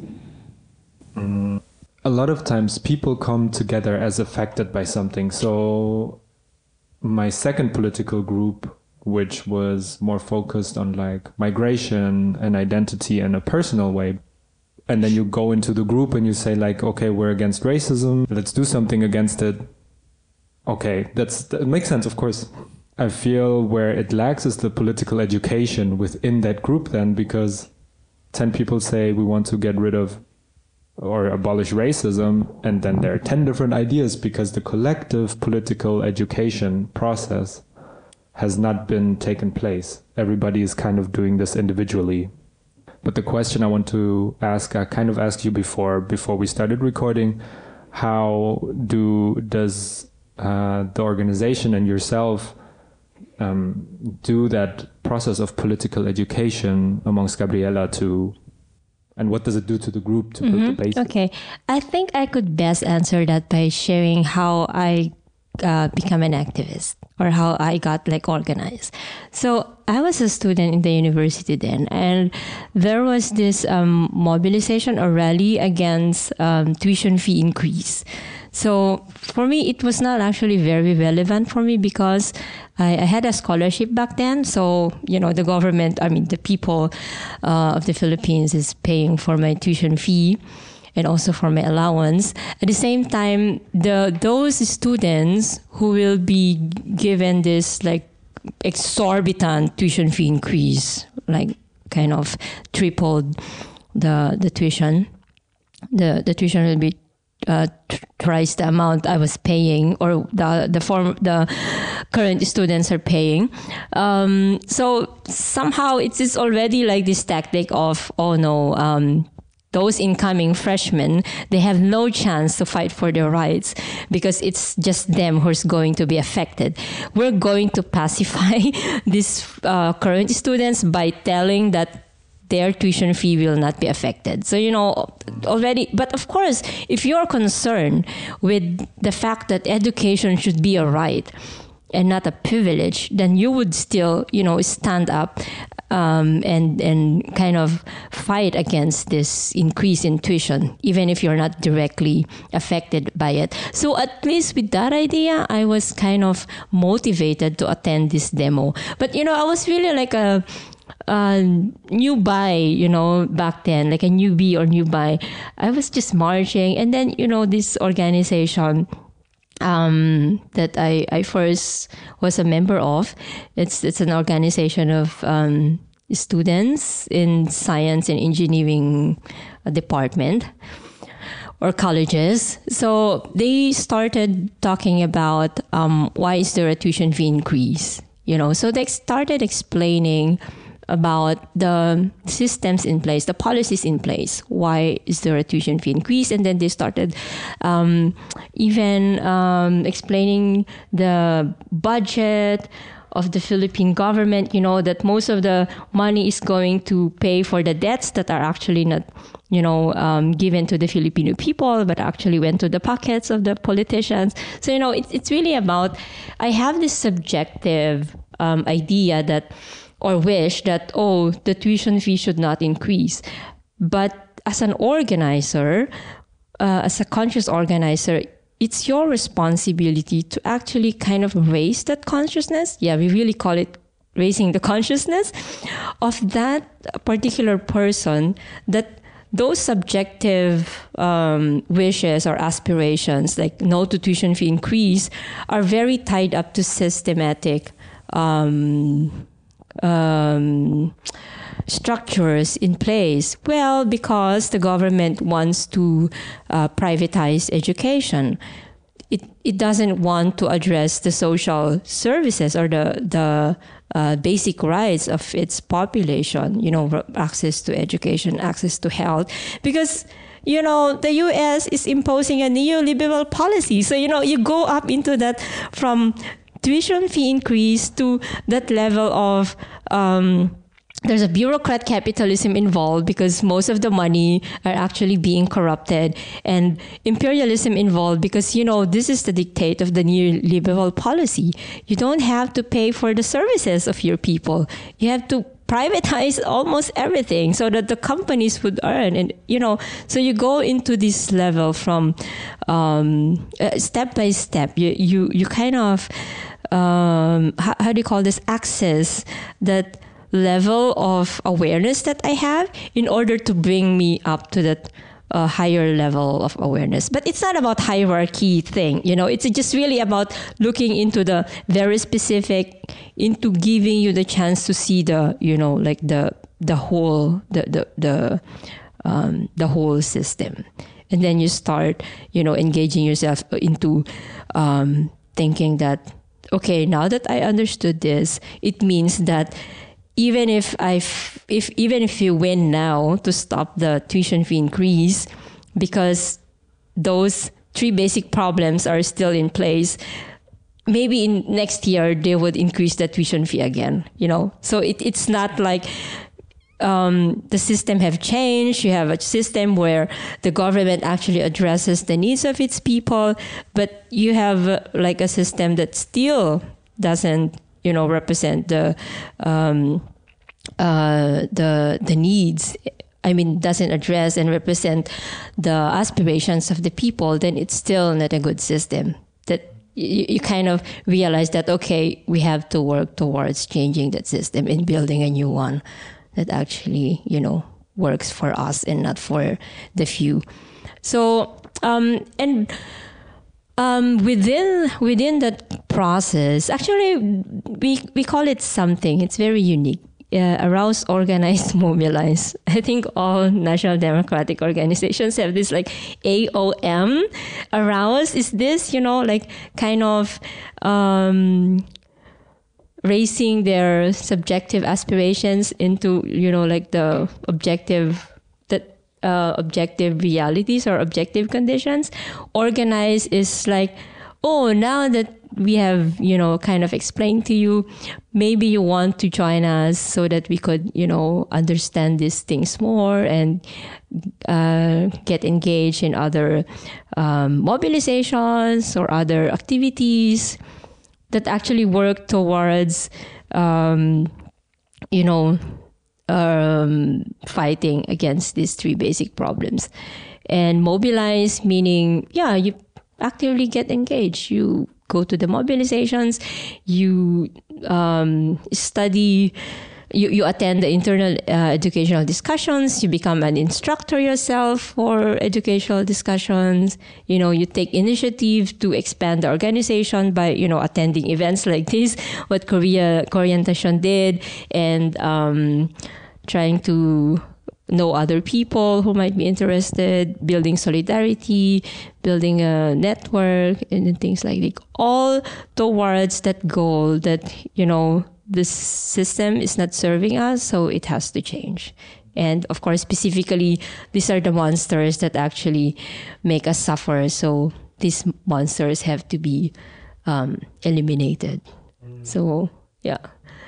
um, a lot of times people come together as affected by something. So my second political group, which was more focused on like migration and identity in a personal way. And then you go into the group and you say like, okay, we're against racism. Let's do something against it. Okay, that's that makes sense, of course. I feel where it lacks is the political education within that group then because 10 people say we want to get rid of or abolish racism and then there are 10 different ideas because the collective political education process has not been taken place. Everybody is kind of doing this individually. But the question I want to ask, I kind of asked you before, before we started recording, how do does uh, the organization and yourself um, do that process of political education amongst Gabriela to and what does it do to the group to build the Mm-hmm. base? Okay. I think I could best answer that by sharing how I uh, become an activist or how I got like organized. So I was a student in the university then, and there was this um, mobilization or rally against um, tuition fee increase. So for me, it was not actually very relevant for me because I, I had a scholarship back then. So, you know, the government, I mean, the people uh, of the Philippines is paying for my tuition fee and also for my allowance. At the same time, the those students who will be given this like exorbitant tuition fee increase, like kind of tripled the the tuition. The the tuition will be uh, thrice the amount I was paying, or the the form the current students are paying. Um, so somehow it is already like this tactic of oh no. Um, those incoming freshmen, they have no chance to fight for their rights because it's just them who's going to be affected. We're going to pacify *laughs* these uh, current students by telling that their tuition fee will not be affected. So, you know, already, but of course, if you're concerned with the fact that education should be a right and not a privilege, then you would still, you know, stand up um, and and kind of fight against this increase in tuition, even if you're not directly affected by it. So at least with that idea, I was kind of motivated to attend this demo. But you know, I was really like a uh, you know, back then, like a newbie or new buy. I was just marching, and then you know, this organization um, that I, I first was a member of. It's it's an organization of um, students in science and engineering department or colleges. So they started talking about um, why is there a tuition fee increase? You know, so they started explaining about the systems in place, the policies in place. Why is there a tuition fee increase? And then they started um, even um, explaining the budget of the Philippine government. You know that most of the money is going to pay for the debts that are actually not, you know, um, given to the Filipino people, but actually went to the pockets of the politicians. So you know, it's it's really about. I have this subjective um, idea that or wish that, oh, the tuition fee should not increase. But as an organizer, uh, as a conscious organizer, it's your responsibility to actually kind of raise that consciousness. Yeah, we really call it raising the consciousness of that particular person that those subjective um, wishes or aspirations, like no to tuition fee increase, are very tied up to systematic um, um, structures in place? Well, because the government wants to uh, privatize education. It, it doesn't want to address the social services or the, the uh, basic rights of its population, you know, access to education, access to health. Because you know, the US is imposing a neoliberal policy. So, you know, you go up into that from tuition fee increase to that level of, um, there's a bureaucrat capitalism involved because most of the money are actually being corrupted and imperialism involved because you know this is the dictate of the neoliberal policy. You don't have to pay for the services of your people. You have to privatize almost everything so that the companies would earn and you know so you go into this level from um, uh, step by step. You you you kind of um, how, how do you call this access that level of awareness that I have in order to bring me up to that uh, higher level of awareness. But it's not about hierarchy thing, you know. It's just really about looking into the very specific, into giving you the chance to see the, you know, like the the whole the the the um, the whole system, and then you start, you know, engaging yourself into um, thinking that okay, now that I understood this, it means that even if I if even if you win now to stop the tuition fee increase, because those three basic problems are still in place. Maybe in next year they would increase the tuition fee again. You know, so it, it's not like um, the system have changed. You have a system where the government actually addresses the needs of its people, but you have uh, like a system that still doesn't you know represent the um, uh, the the needs I mean, doesn't address and represent the aspirations of the people, then it's still not a good system. That you, you, kind of realize that, okay, we have to work towards changing that system and building a new one that actually, you know, works for us and not for the few. So, um, and um, within within that process, actually, we we call it something. It's very unique. Uh, arouse, organize, *laughs* mobilize. I think all national democratic organizations have this like AOM. Arouse is this, you know, like kind of um, raising their subjective aspirations into, you know, like the objective uh, objective realities or objective conditions. Organize is like, oh, now that we have, you know, kind of explained to you, maybe you want to join us so that we could, you know, understand these things more and uh, get engaged in other um, mobilizations or other activities that actually work towards, um, you know, um, fighting against these three basic problems. And mobilize meaning, yeah, you actively get engaged. You go to the mobilizations, you um, study you, you attend the internal uh, educational discussions you become an instructor yourself for educational discussions you know you take initiative to expand the organization by you know attending events like this what korea Orientation did and um, trying to know other people who might be interested, building solidarity, building a network, and things like that. All towards that goal that, you know, this system is not serving us, so it has to change. And of course, specifically, these are the monsters that actually make us suffer. So these monsters have to be um, eliminated. Mm. So, yeah.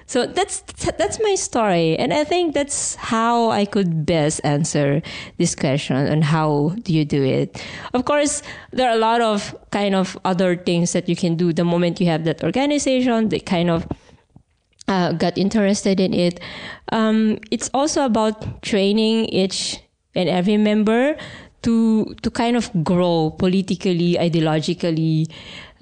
So that's that's my story, and I think that's how I could best answer this question and how do you do it. Of course, there are a lot of kind of other things that you can do the moment you have that organization. the kind of uh, got interested in it. Um, it's also about training each and every member to to kind of grow politically, ideologically,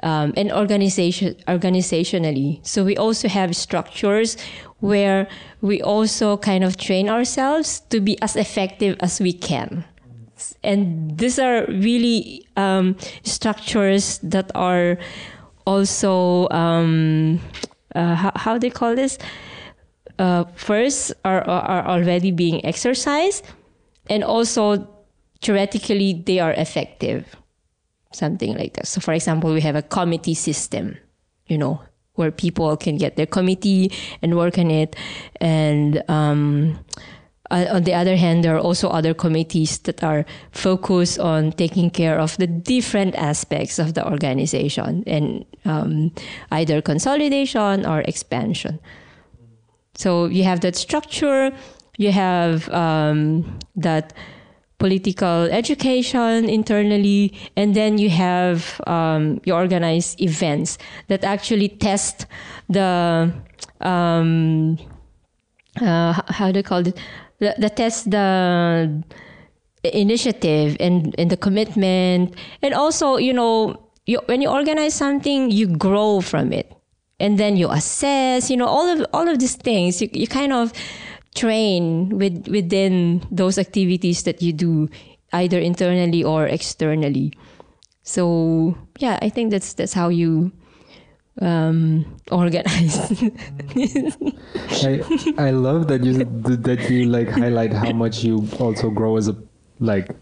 um, and organization organizationally. So we also have structures where we also kind of train ourselves to be as effective as we can. And these are really um, structures that are also um, uh, how, how they call this. Uh, first, are are already being exercised, and also theoretically they are effective something like that. So, for example, we have a committee system, you know, where people can get their committee and work on it. And um, uh, on the other hand, there are also other committees that are focused on taking care of the different aspects of the organization and um, either consolidation or expansion. So you have that structure, you have um, that political education internally, and then you have um, you organize events that actually test the um, uh, how do you call it the, the test the initiative and, and the commitment. And also you know you, when you organize something you grow from it. And then you assess you know all of all of these things. You, you kind of train with within those activities that you do either internally or externally. So yeah i think that's that's how you um, organize. *laughs* I I love that you that you like highlight how much you also grow as a like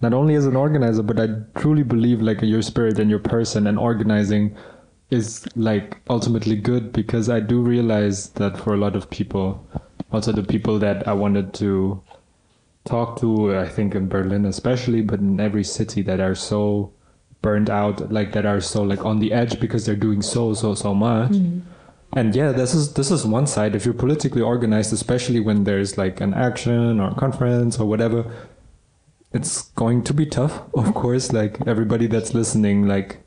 not only as an organizer, but I truly believe like your spirit and your person and organizing is like ultimately good because I do realize that for a lot of people, also the people that I wanted to talk to, I think in Berlin especially, but in every city that are so burned out like that are so like on the edge because they're doing so so so much. Mm. and yeah this is this is one side. If you're politically organized especially when there's like an action or a conference or whatever it's going to be tough *laughs* of course. Like everybody that's listening like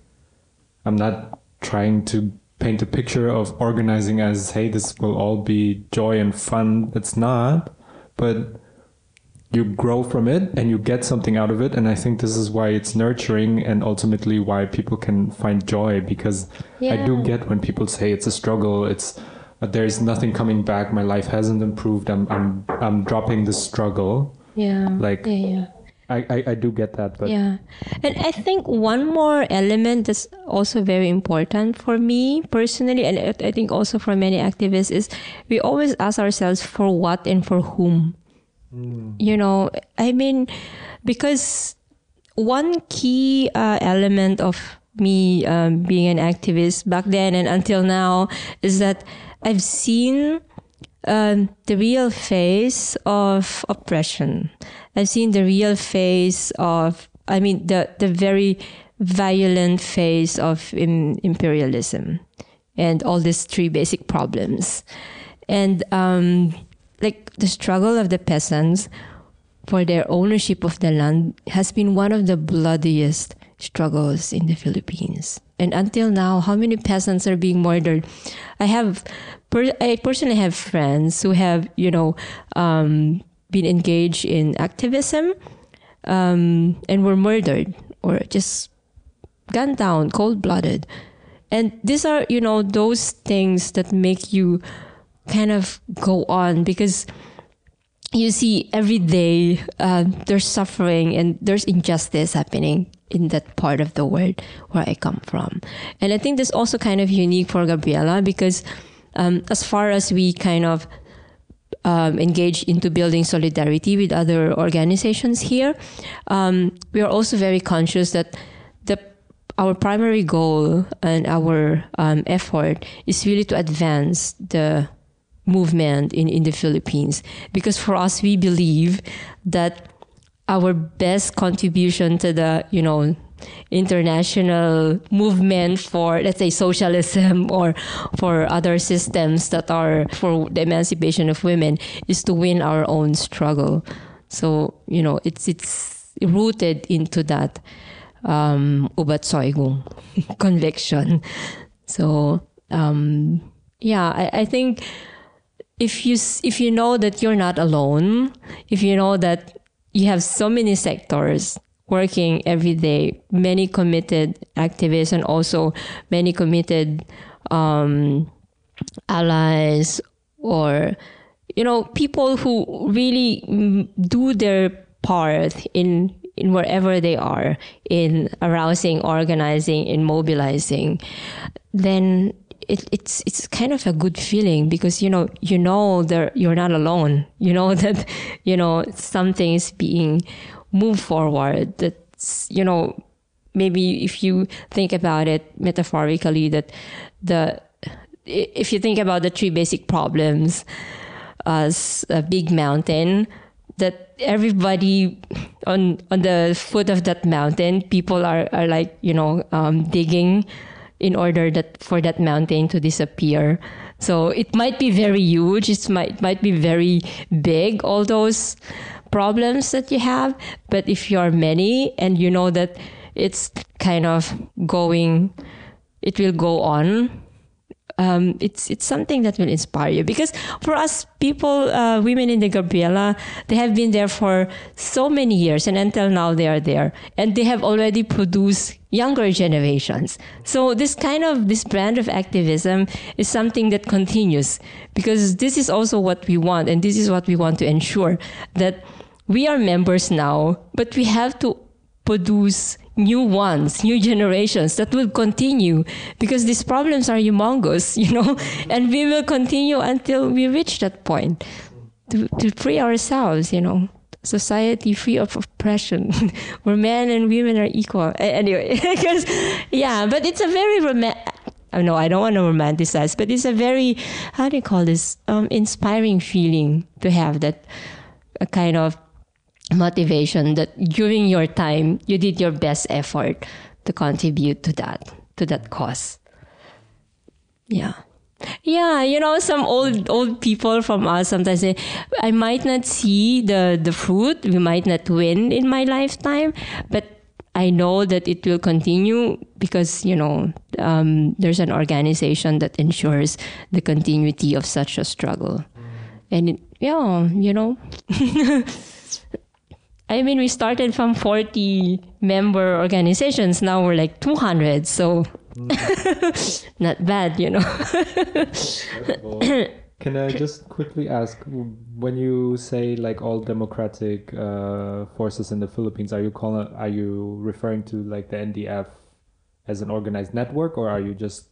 i'm not trying to paint a picture of organizing as hey this will all be joy and fun. It's not. But you grow from it and you get something out of it. And i think this is why it's nurturing and ultimately why people can find joy because yeah. i do get when people say it's a struggle. It's uh, there's nothing coming back. My life hasn't improved. I'm i'm i'm dropping the struggle. Yeah. Like yeah, yeah. I, I, I do get that but yeah. And i think one more element that's also very important for me personally and i think also for many activists is we always ask ourselves for what and for whom Mm. You know, I mean, because one key uh, element of me um, being an activist back then and until now is that I've seen um, the real face of oppression. I've seen the real face of, I mean, the, the very violent face of Im- imperialism and all these three basic problems. And um, like the struggle of the peasants for their ownership of the land has been one of the bloodiest struggles in the Philippines. And until now, how many peasants are being murdered? I have, per- I personally have friends who have, you know, um, been engaged in activism um, and were murdered or just gunned down, cold blooded. And these are, you know, those things that make you kind of go on because you see every day uh, there's suffering and there's injustice happening in that part of the world where I come from. And I think this also kind of unique for Gabriela because um, as far as we kind of um, engage into building solidarity with other organizations here, um, we are also very conscious that the our primary goal and our um, effort is really to advance the movement in, in the Philippines. Because for us, we believe that our best contribution to the, you know, international movement for, let's say, socialism *laughs* or for other systems that are for the emancipation of women is to win our own struggle. So, you know, it's, it's rooted into that, um, ubat *laughs* conviction. So, um, yeah, I, I think if you if you know that you're not alone, if you know that you have so many sectors working every day, many committed activists, and also many committed um, allies, or you know people who really do their part in in wherever they are in arousing, organizing, in mobilizing, then it, it's it's kind of a good feeling because you know you know that you're not alone. You know *laughs* that you know something is being moved forward. That's you know maybe if you think about it metaphorically that the if you think about the three basic problems as a big mountain that everybody on on the foot of that mountain, people are, are like you know um, digging in order that for that mountain to disappear. So it might be very huge. It might might be very big. All those problems that you have, but if you are many and you know that it's kind of going, it will go on um, it's it's something that will inspire you. Because for us people, uh, women in the Gabriela, they have been there for so many years, and until now they are there, and they have already produced younger generations. So this kind of this brand of activism is something that continues. Because this is also what we want, and this is what we want to ensure that we are members now, but we have to produce new ones, new generations that will continue because these problems are humongous, *laughs* you know, and we will continue until we reach that point to, to free ourselves, you know. Society free of oppression, *laughs* where men and women are equal. Anyway, *laughs* because yeah, but it's a very romantic. I know I don't want to romanticize, but it's a very how do you call this um, inspiring feeling to have that a kind of motivation that during your time you did your best effort to contribute to that to that cause. Yeah. Yeah you know some old old people from us sometimes say i might not see the the fruit we might not win in my lifetime but i know that it will continue because you know um, there's an organization that ensures the continuity of such a struggle. And it, yeah you know *laughs* I mean, we started from 40 member organizations. Now we're like 200. So mm. *laughs* not bad, you know. *laughs* Can I just quickly ask, when you say like all democratic uh, forces in the Philippines, are you calling, are you referring to like the NDF as an organized network, or are you just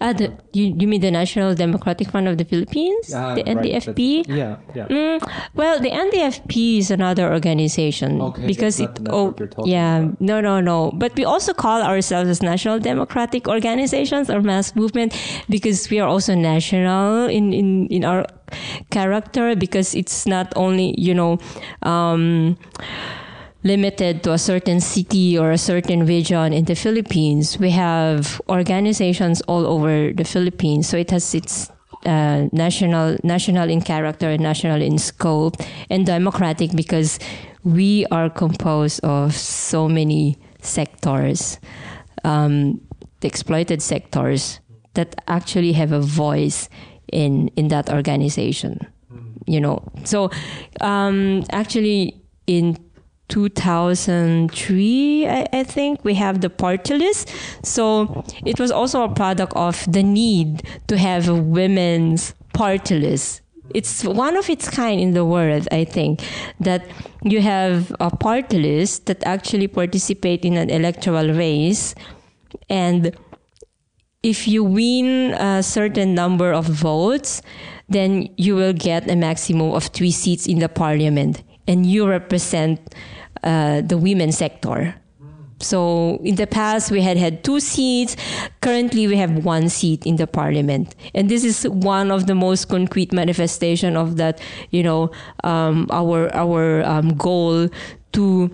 uh, the, you, you mean the National Democratic Front of the Philippines? Uh, the NDFP? Right, yeah, yeah. Mm, well, the NDFP is another organization okay, because it. Oh, yeah. About. No, no, no. But we also call ourselves as National Democratic Organizations or mass movement because we are also national in in in our character because it's not only you know. Um, limited to a certain city or a certain region in the Philippines. We have organizations all over the Philippines, so it has its uh, national, national in character, and national in scope, and democratic because we are composed of so many sectors, um, the exploited sectors that actually have a voice in in that organization. You know, so um, actually in 2003, I, I, think, we have the party list. So it was also a product of the need to have a women's party list. It's one of its kind in the world, I think, that you have a party list that actually participate in an electoral race. And if you win a certain number of votes, then you will get a maximum of three seats in the parliament and you represent uh, the women sector. So in the past, we had had two seats. Currently, we have one seat in the parliament, and this is one of the most concrete manifestation of that. You know, um, our our um, goal to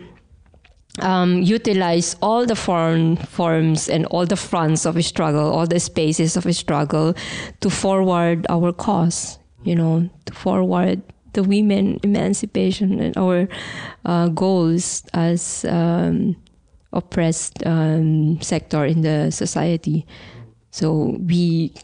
um, utilize all the form, forms and all the fronts of a struggle, all the spaces of a struggle, to forward our cause. You know, to forward the women emancipation and our uh, goals as um, oppressed um, sector in the society. So we,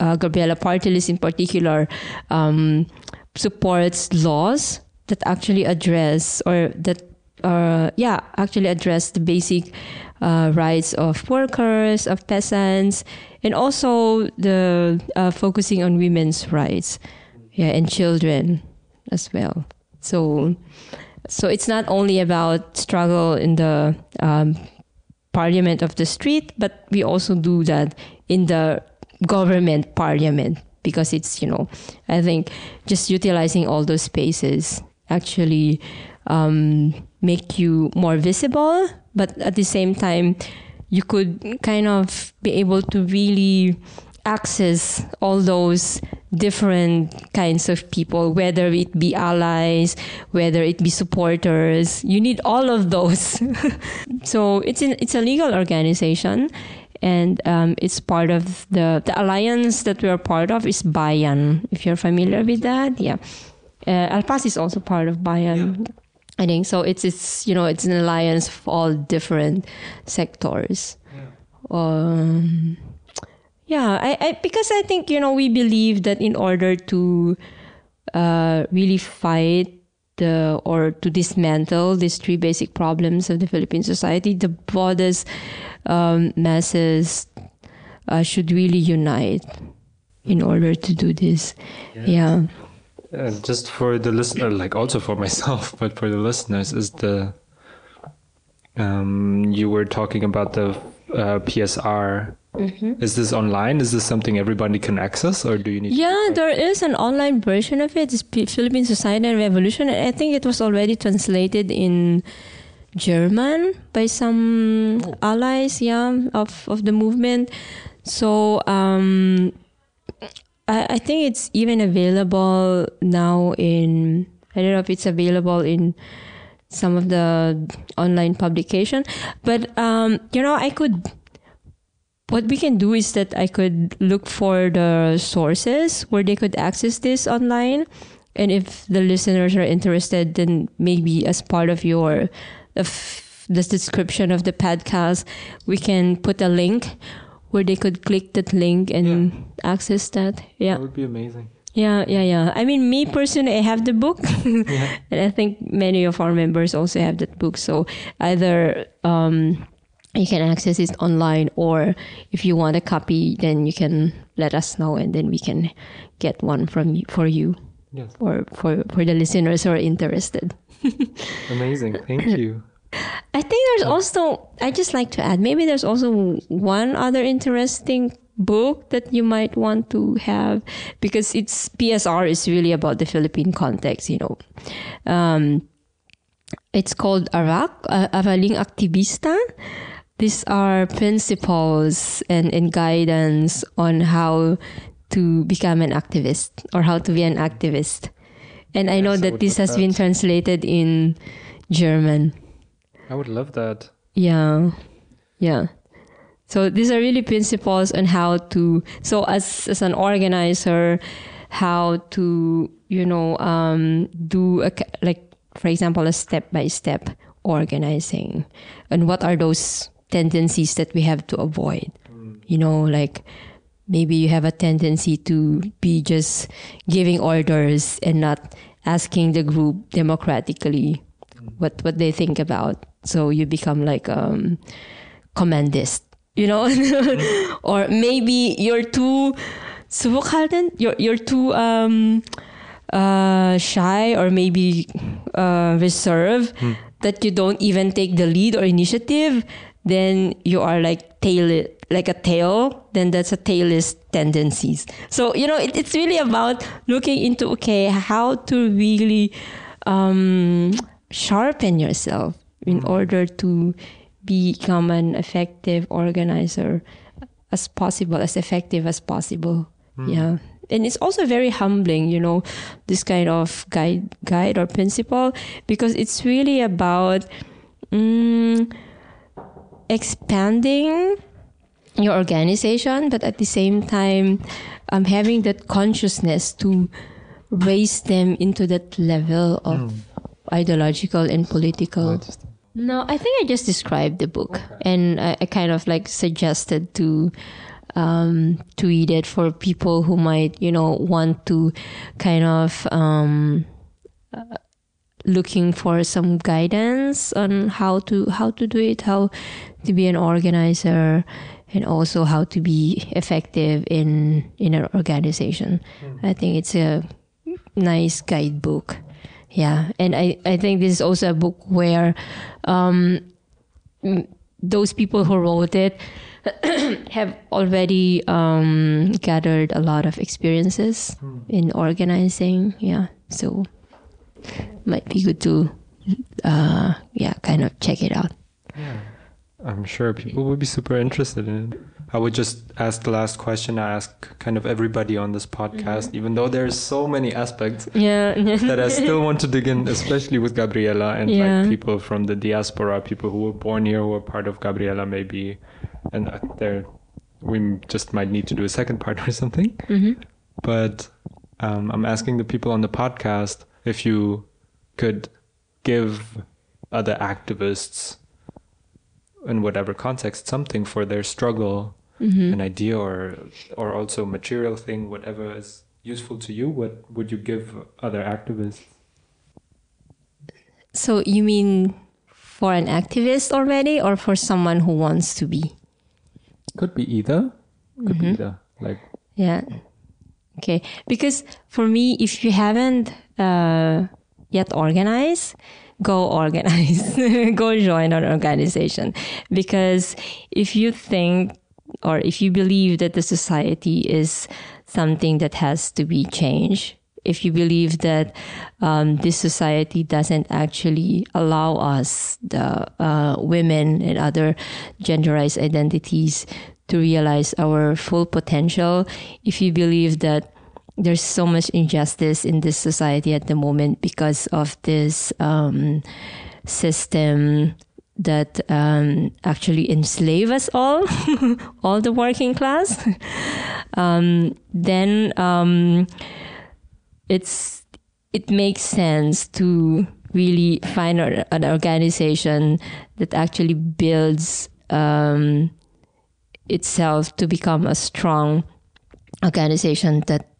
uh, Gabriela Party List in particular, um, supports laws that actually address or that uh, yeah actually address the basic uh, rights of workers, of peasants, and also the uh, focusing on women's rights, yeah, and children as well. So, so it's not only about struggle in the um, parliament of the street, but we also do that in the government parliament because it's you know I think just utilizing all those spaces actually um, make you more visible, but at the same time you could kind of be able to really access all those different kinds of people, whether it be allies, whether it be supporters. You need all of those. *laughs* so it's in, it's a legal organization, and um, it's part of the the alliance that we are part of is Bayan. If you're familiar with that, yeah. Uh, Alpas is also part of Bayan. Yeah. I think so. It's it's you know it's an alliance of all different sectors. Yeah. Um, yeah, I, I because I think you know we believe that in order to uh, really fight the or to dismantle these three basic problems of the Philippine society, the broadest um, masses uh, should really unite in order to do this. Yeah. yeah. Uh, just for the listener, like also for *laughs* myself, but for the listeners, is the um, you were talking about the uh, PSR. Mm-hmm. Is this online? Is this something everybody can access, or do you need? Yeah, there is an online version of it. It's Philippine Society and Revolution. I think it was already translated in German by some oh. allies, yeah, of of the movement. So um, I, I think it's even available now in. I don't know if it's available in some of the online publication, but um, you know, I could. What we can do is that I could look for the sources where they could access this online, and if the listeners are interested, then maybe as part of your of the description of the podcast, we can put a link where they could click that link and yeah. access that. Yeah, that would be amazing. Yeah, yeah, yeah. I mean, me personally, I have the book, *laughs* yeah. and I think many of our members also have that book. So either um, you can access it online, or if you want a copy, then you can let us know, and then we can get one from you, for you, yes. or for for the listeners who are interested. *laughs* Amazing, thank you. I think there's also, I just like to add, maybe there's also one other interesting book that you might want to have because it's PSR is really about the Philippine context, you know. Um, it's called ARAK, uh, Araling Aktibista. These are principles and, and guidance on how to become an activist or how to be an activist. And I know that this has that. been translated in German. I would love that. Yeah. Yeah. So these are really principles on how to, so as, as an organizer, how to, you know, um, do a, like, for example, a step by step organizing and what are those tendencies that we have to avoid? Mm. You know, like, maybe you have a tendency to be just giving orders and not asking the group democratically what what they think about. So you become like um commandist, you know, *laughs* or maybe you're too. You're you're too um uh shy or maybe uh reserved hmm. that you don't even take the lead or initiative. Then you are like tail like a tail. Then that's a tailist tendencies. So you know it, it's really about looking into okay how to really um sharpen yourself in mm. order to become an effective organizer as possible, as effective as possible. Mm. Yeah. And it's also very humbling, you know, this kind of guide, guide or principle, because it's really about mm, expanding your organization, but at the same time, um, having that consciousness to raise them into that level of mm ideological and political. No, I think I just described the book, okay. and I, I, kind of like suggested to um, tweet it for people who might, you know, want to kind of um, uh, looking for some guidance on how to how to do it, how to be an organizer, and also how to be effective in in an organization. Mm. I think it's a nice guidebook. Yeah, and I, I think this is also a book where um, those people who wrote it *coughs* have already um, gathered a lot of experiences hmm. in organizing. Yeah, so might be good to uh, yeah kind of check it out. Yeah, I'm sure people would be super interested in it. I would just ask the last question I ask kind of everybody on this podcast, even though there's so many aspects Yeah. *laughs* that I still want to dig in, especially with Gabriela and Yeah. like people from the diaspora, people who were born here, who are part of Gabriela, maybe, and uh, there we just might need to do a second part *laughs* or something. Mhm. But um, I'm asking the people on the podcast if you could give other activists in whatever context something for their struggle Mhm. an idea or or also material thing whatever is useful to you what would you give other activists So you mean for an activist already, or for someone who wants to be? could be either could Mm-hmm. be either like Yeah. Okay. Because for me, if you haven't uh, yet organized, go organize. *laughs* go join an organization. Because if you think or if you believe that the society is something that has to be changed, if you believe that um, this society doesn't actually allow us, the uh, women and other genderized identities, to realize our full potential, if you believe that there's so much injustice in this society at the moment because of this um, system that um, actually enslave us all, *laughs* all the working class, *laughs* um, then um, it's it makes sense to really find an organization that actually builds um, itself to become a strong organization that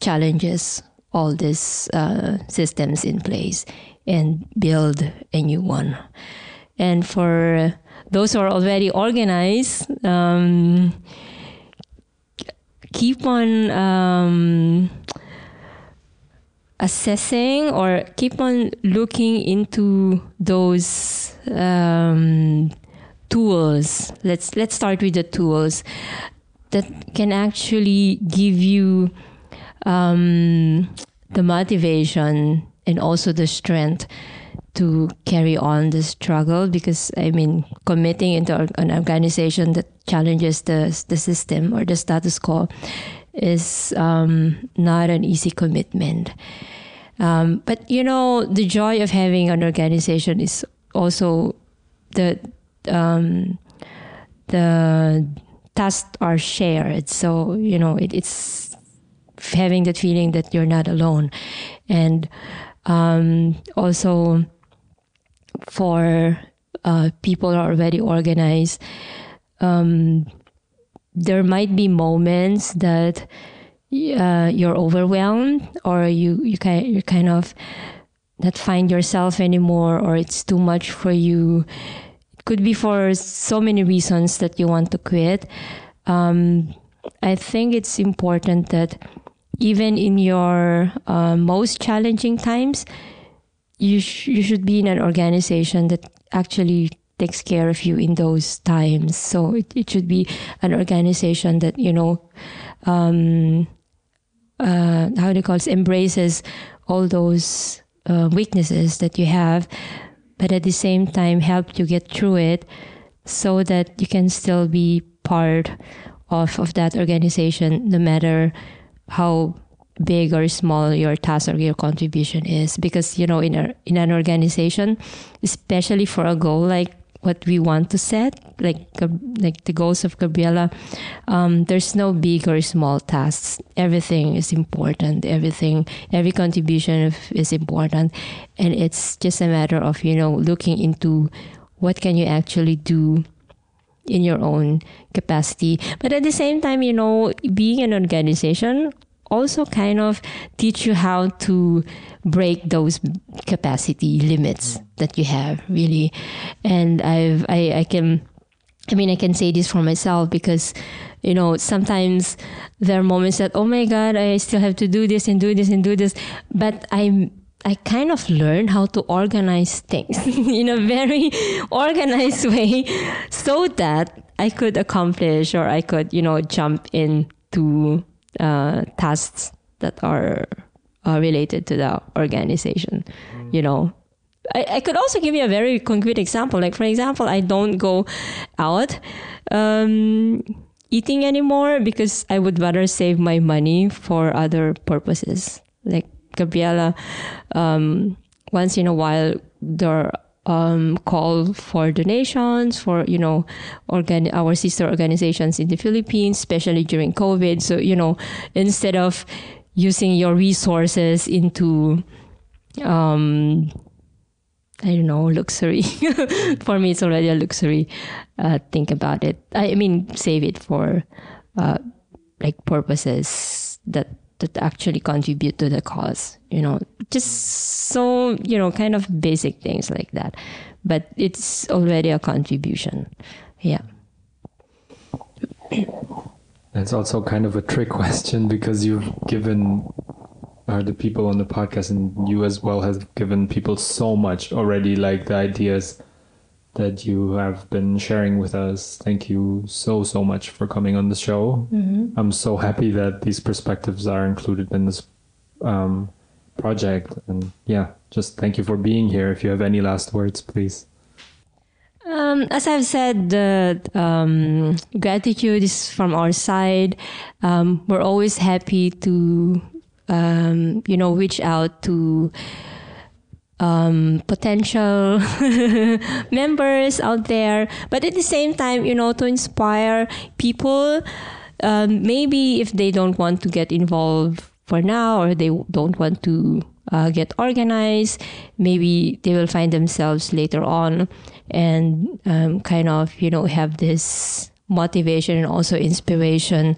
challenges all these uh, systems in place and build a new one. And for those who are already organized, um, keep on um, assessing or keep on looking into those um, tools. Let's let's start with the tools that can actually give you um, the motivation and also the strength to carry on the struggle because I mean committing into an organization that challenges the the system or the status quo is um, not an easy commitment. Um, but you know the joy of having an organization is also the um, the tasks are shared. So you know it, it's having that feeling that you're not alone, and um, also for uh, people who are already organized, um, there might be moments that uh, you're overwhelmed or you you kind you kind of not find yourself anymore or it's too much for you. It could be for so many reasons that you want to quit. Um, I think it's important that even in your uh, most challenging times, you sh- you should be in an organization that actually takes care of you in those times. So it, it should be an organization that you know, um, uh, how do you call it, embraces all those uh, weaknesses that you have, but at the same time help you get through it, so that you can still be part of of that organization, no matter how big or small your task or your contribution is because you know in a in an organization especially for a goal like what we want to set like like the goals of Gabriela um, there's no big or small tasks. Everything is important. Everything every contribution is important. And it's just a matter of you know looking into what can you actually do in your own capacity. But at the same time, you know, being an organization also kind of teach you how to break those capacity limits that you have really. And I've, I, I can, I mean, I can say this for myself because, you know, sometimes there are moments that, oh my God, I still have to do this and do this and do this. But I'm, I kind of learned how to organize things *laughs* in a very *laughs* organized way so that I could accomplish or I could, you know, jump into uh, tasks that are uh, related to the organization, you know. I, I could also give you a very concrete example. Like, for example, I don't go out um, eating anymore because I would rather save my money for other purposes. Like Gabriela, um, once in a while, there um, call for donations for you know organ our sister organizations in the Philippines, especially during COVID. So you know instead of using your resources into um, I don't know luxury. *laughs* for me, it's already a luxury. Uh, think about it. I mean, save it for uh, like purposes that that actually contribute to the cause you know just so you know kind of basic things like that. But it's already a contribution. Yeah. That's also kind of a trick *laughs* question because you've given uh, the people on the podcast and you as well have given people so much already like the ideas that you have been sharing with us. Thank you so, so much for coming on the show. Mm-hmm. I'm so happy that these perspectives are included in this um, project. And yeah, just thank you for being here. If you have any last words, please. Um, as I've said, the um, gratitude is from our side. Um, we're always happy to, um, you know, reach out to um, potential *laughs* members out there, but at the same time, you know, to inspire people. Um, maybe if they don't want to get involved for now or they don't want to uh, get organized, maybe they will find themselves later on and um, kind of, you know, have this motivation and also inspiration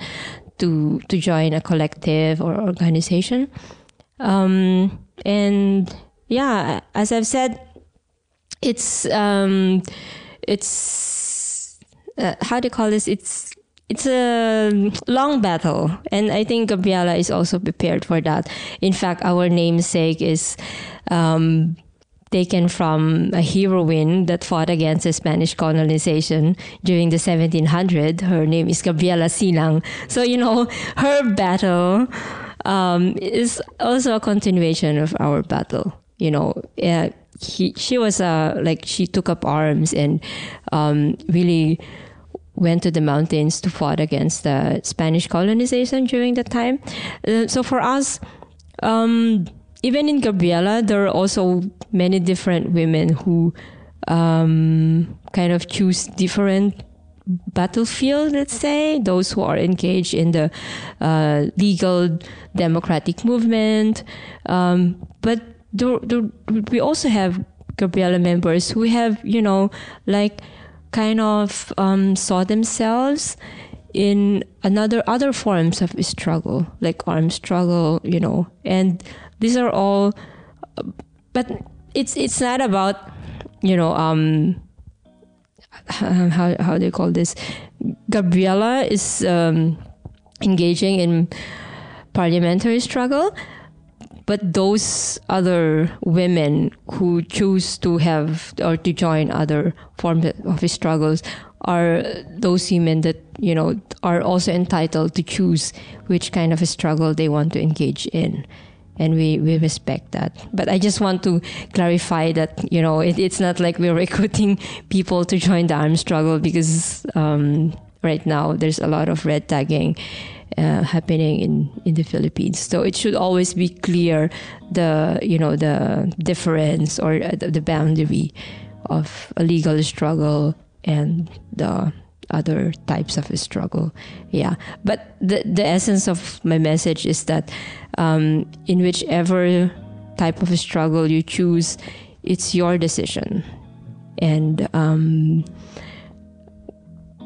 to to join a collective or organization. Um, and yeah, as I've said, it's um, it's uh, how do you call this? It's it's a long battle, and I think Gabriela is also prepared for that. In fact, our namesake is. Um, taken from a heroine that fought against the Spanish colonization during the 1700s. Her name is Gabriela Silang. So, you know, her battle um, is also a continuation of our battle you know, uh, he, she was uh, like she took up arms and um, really went to the mountains to fight against the Spanish colonization during that time. Uh, so for us, um, even in Gabriela, there are also many different women who um, kind of choose different battlefield, let's say, those who are engaged in the uh, legal democratic movement. Um, but do, do, we also have Gabriela members who have, you know, like kind of um, saw themselves in another other forms of struggle, like armed struggle, you know, and these are all. But it's it's not about, you know, um, how how do you call this? Gabriela is um, engaging in parliamentary struggle, but those other women who choose to have or to join other forms of struggles are those women that you know are also entitled to choose which kind of a struggle they want to engage in and we, we respect that. But I just want to clarify that you know it, it's not like we're *laughs* recruiting people to join the armed struggle because um, right now there's a lot of red tagging uh, happening in, in the Philippines. So it should always be clear the you know the difference or the, the boundary of a legal struggle and the other types of struggle. Yeah, but the the essence of my message is that um, in whichever type of struggle you choose, it's your decision, and um,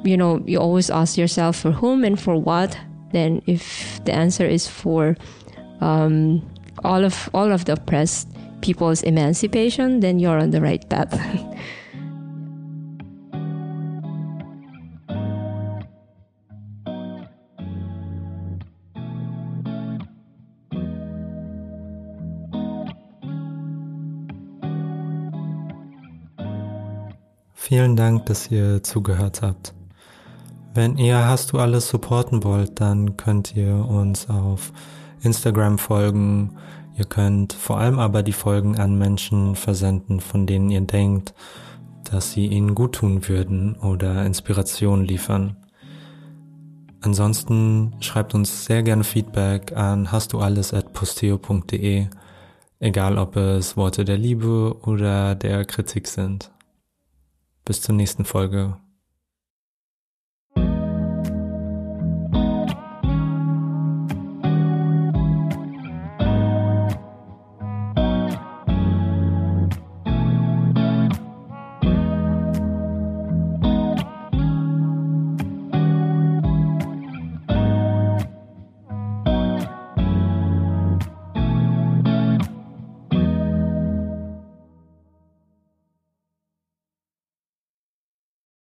you know you always ask yourself for whom and for what then if the answer is for um, all of all of the oppressed people's emancipation, then you're on the right path. Vielen Dank, dass ihr zugehört habt. Wenn ihr Hast du alles supporten wollt, dann könnt ihr uns auf Instagram folgen. Ihr könnt vor allem aber die Folgen an Menschen versenden, von denen ihr denkt, dass sie ihnen gut tun würden oder Inspiration liefern. Ansonsten schreibt uns sehr gerne Feedback an hast du alles at posteo.de, egal ob es Worte der Liebe oder der Kritik sind. Bis zur nächsten Folge.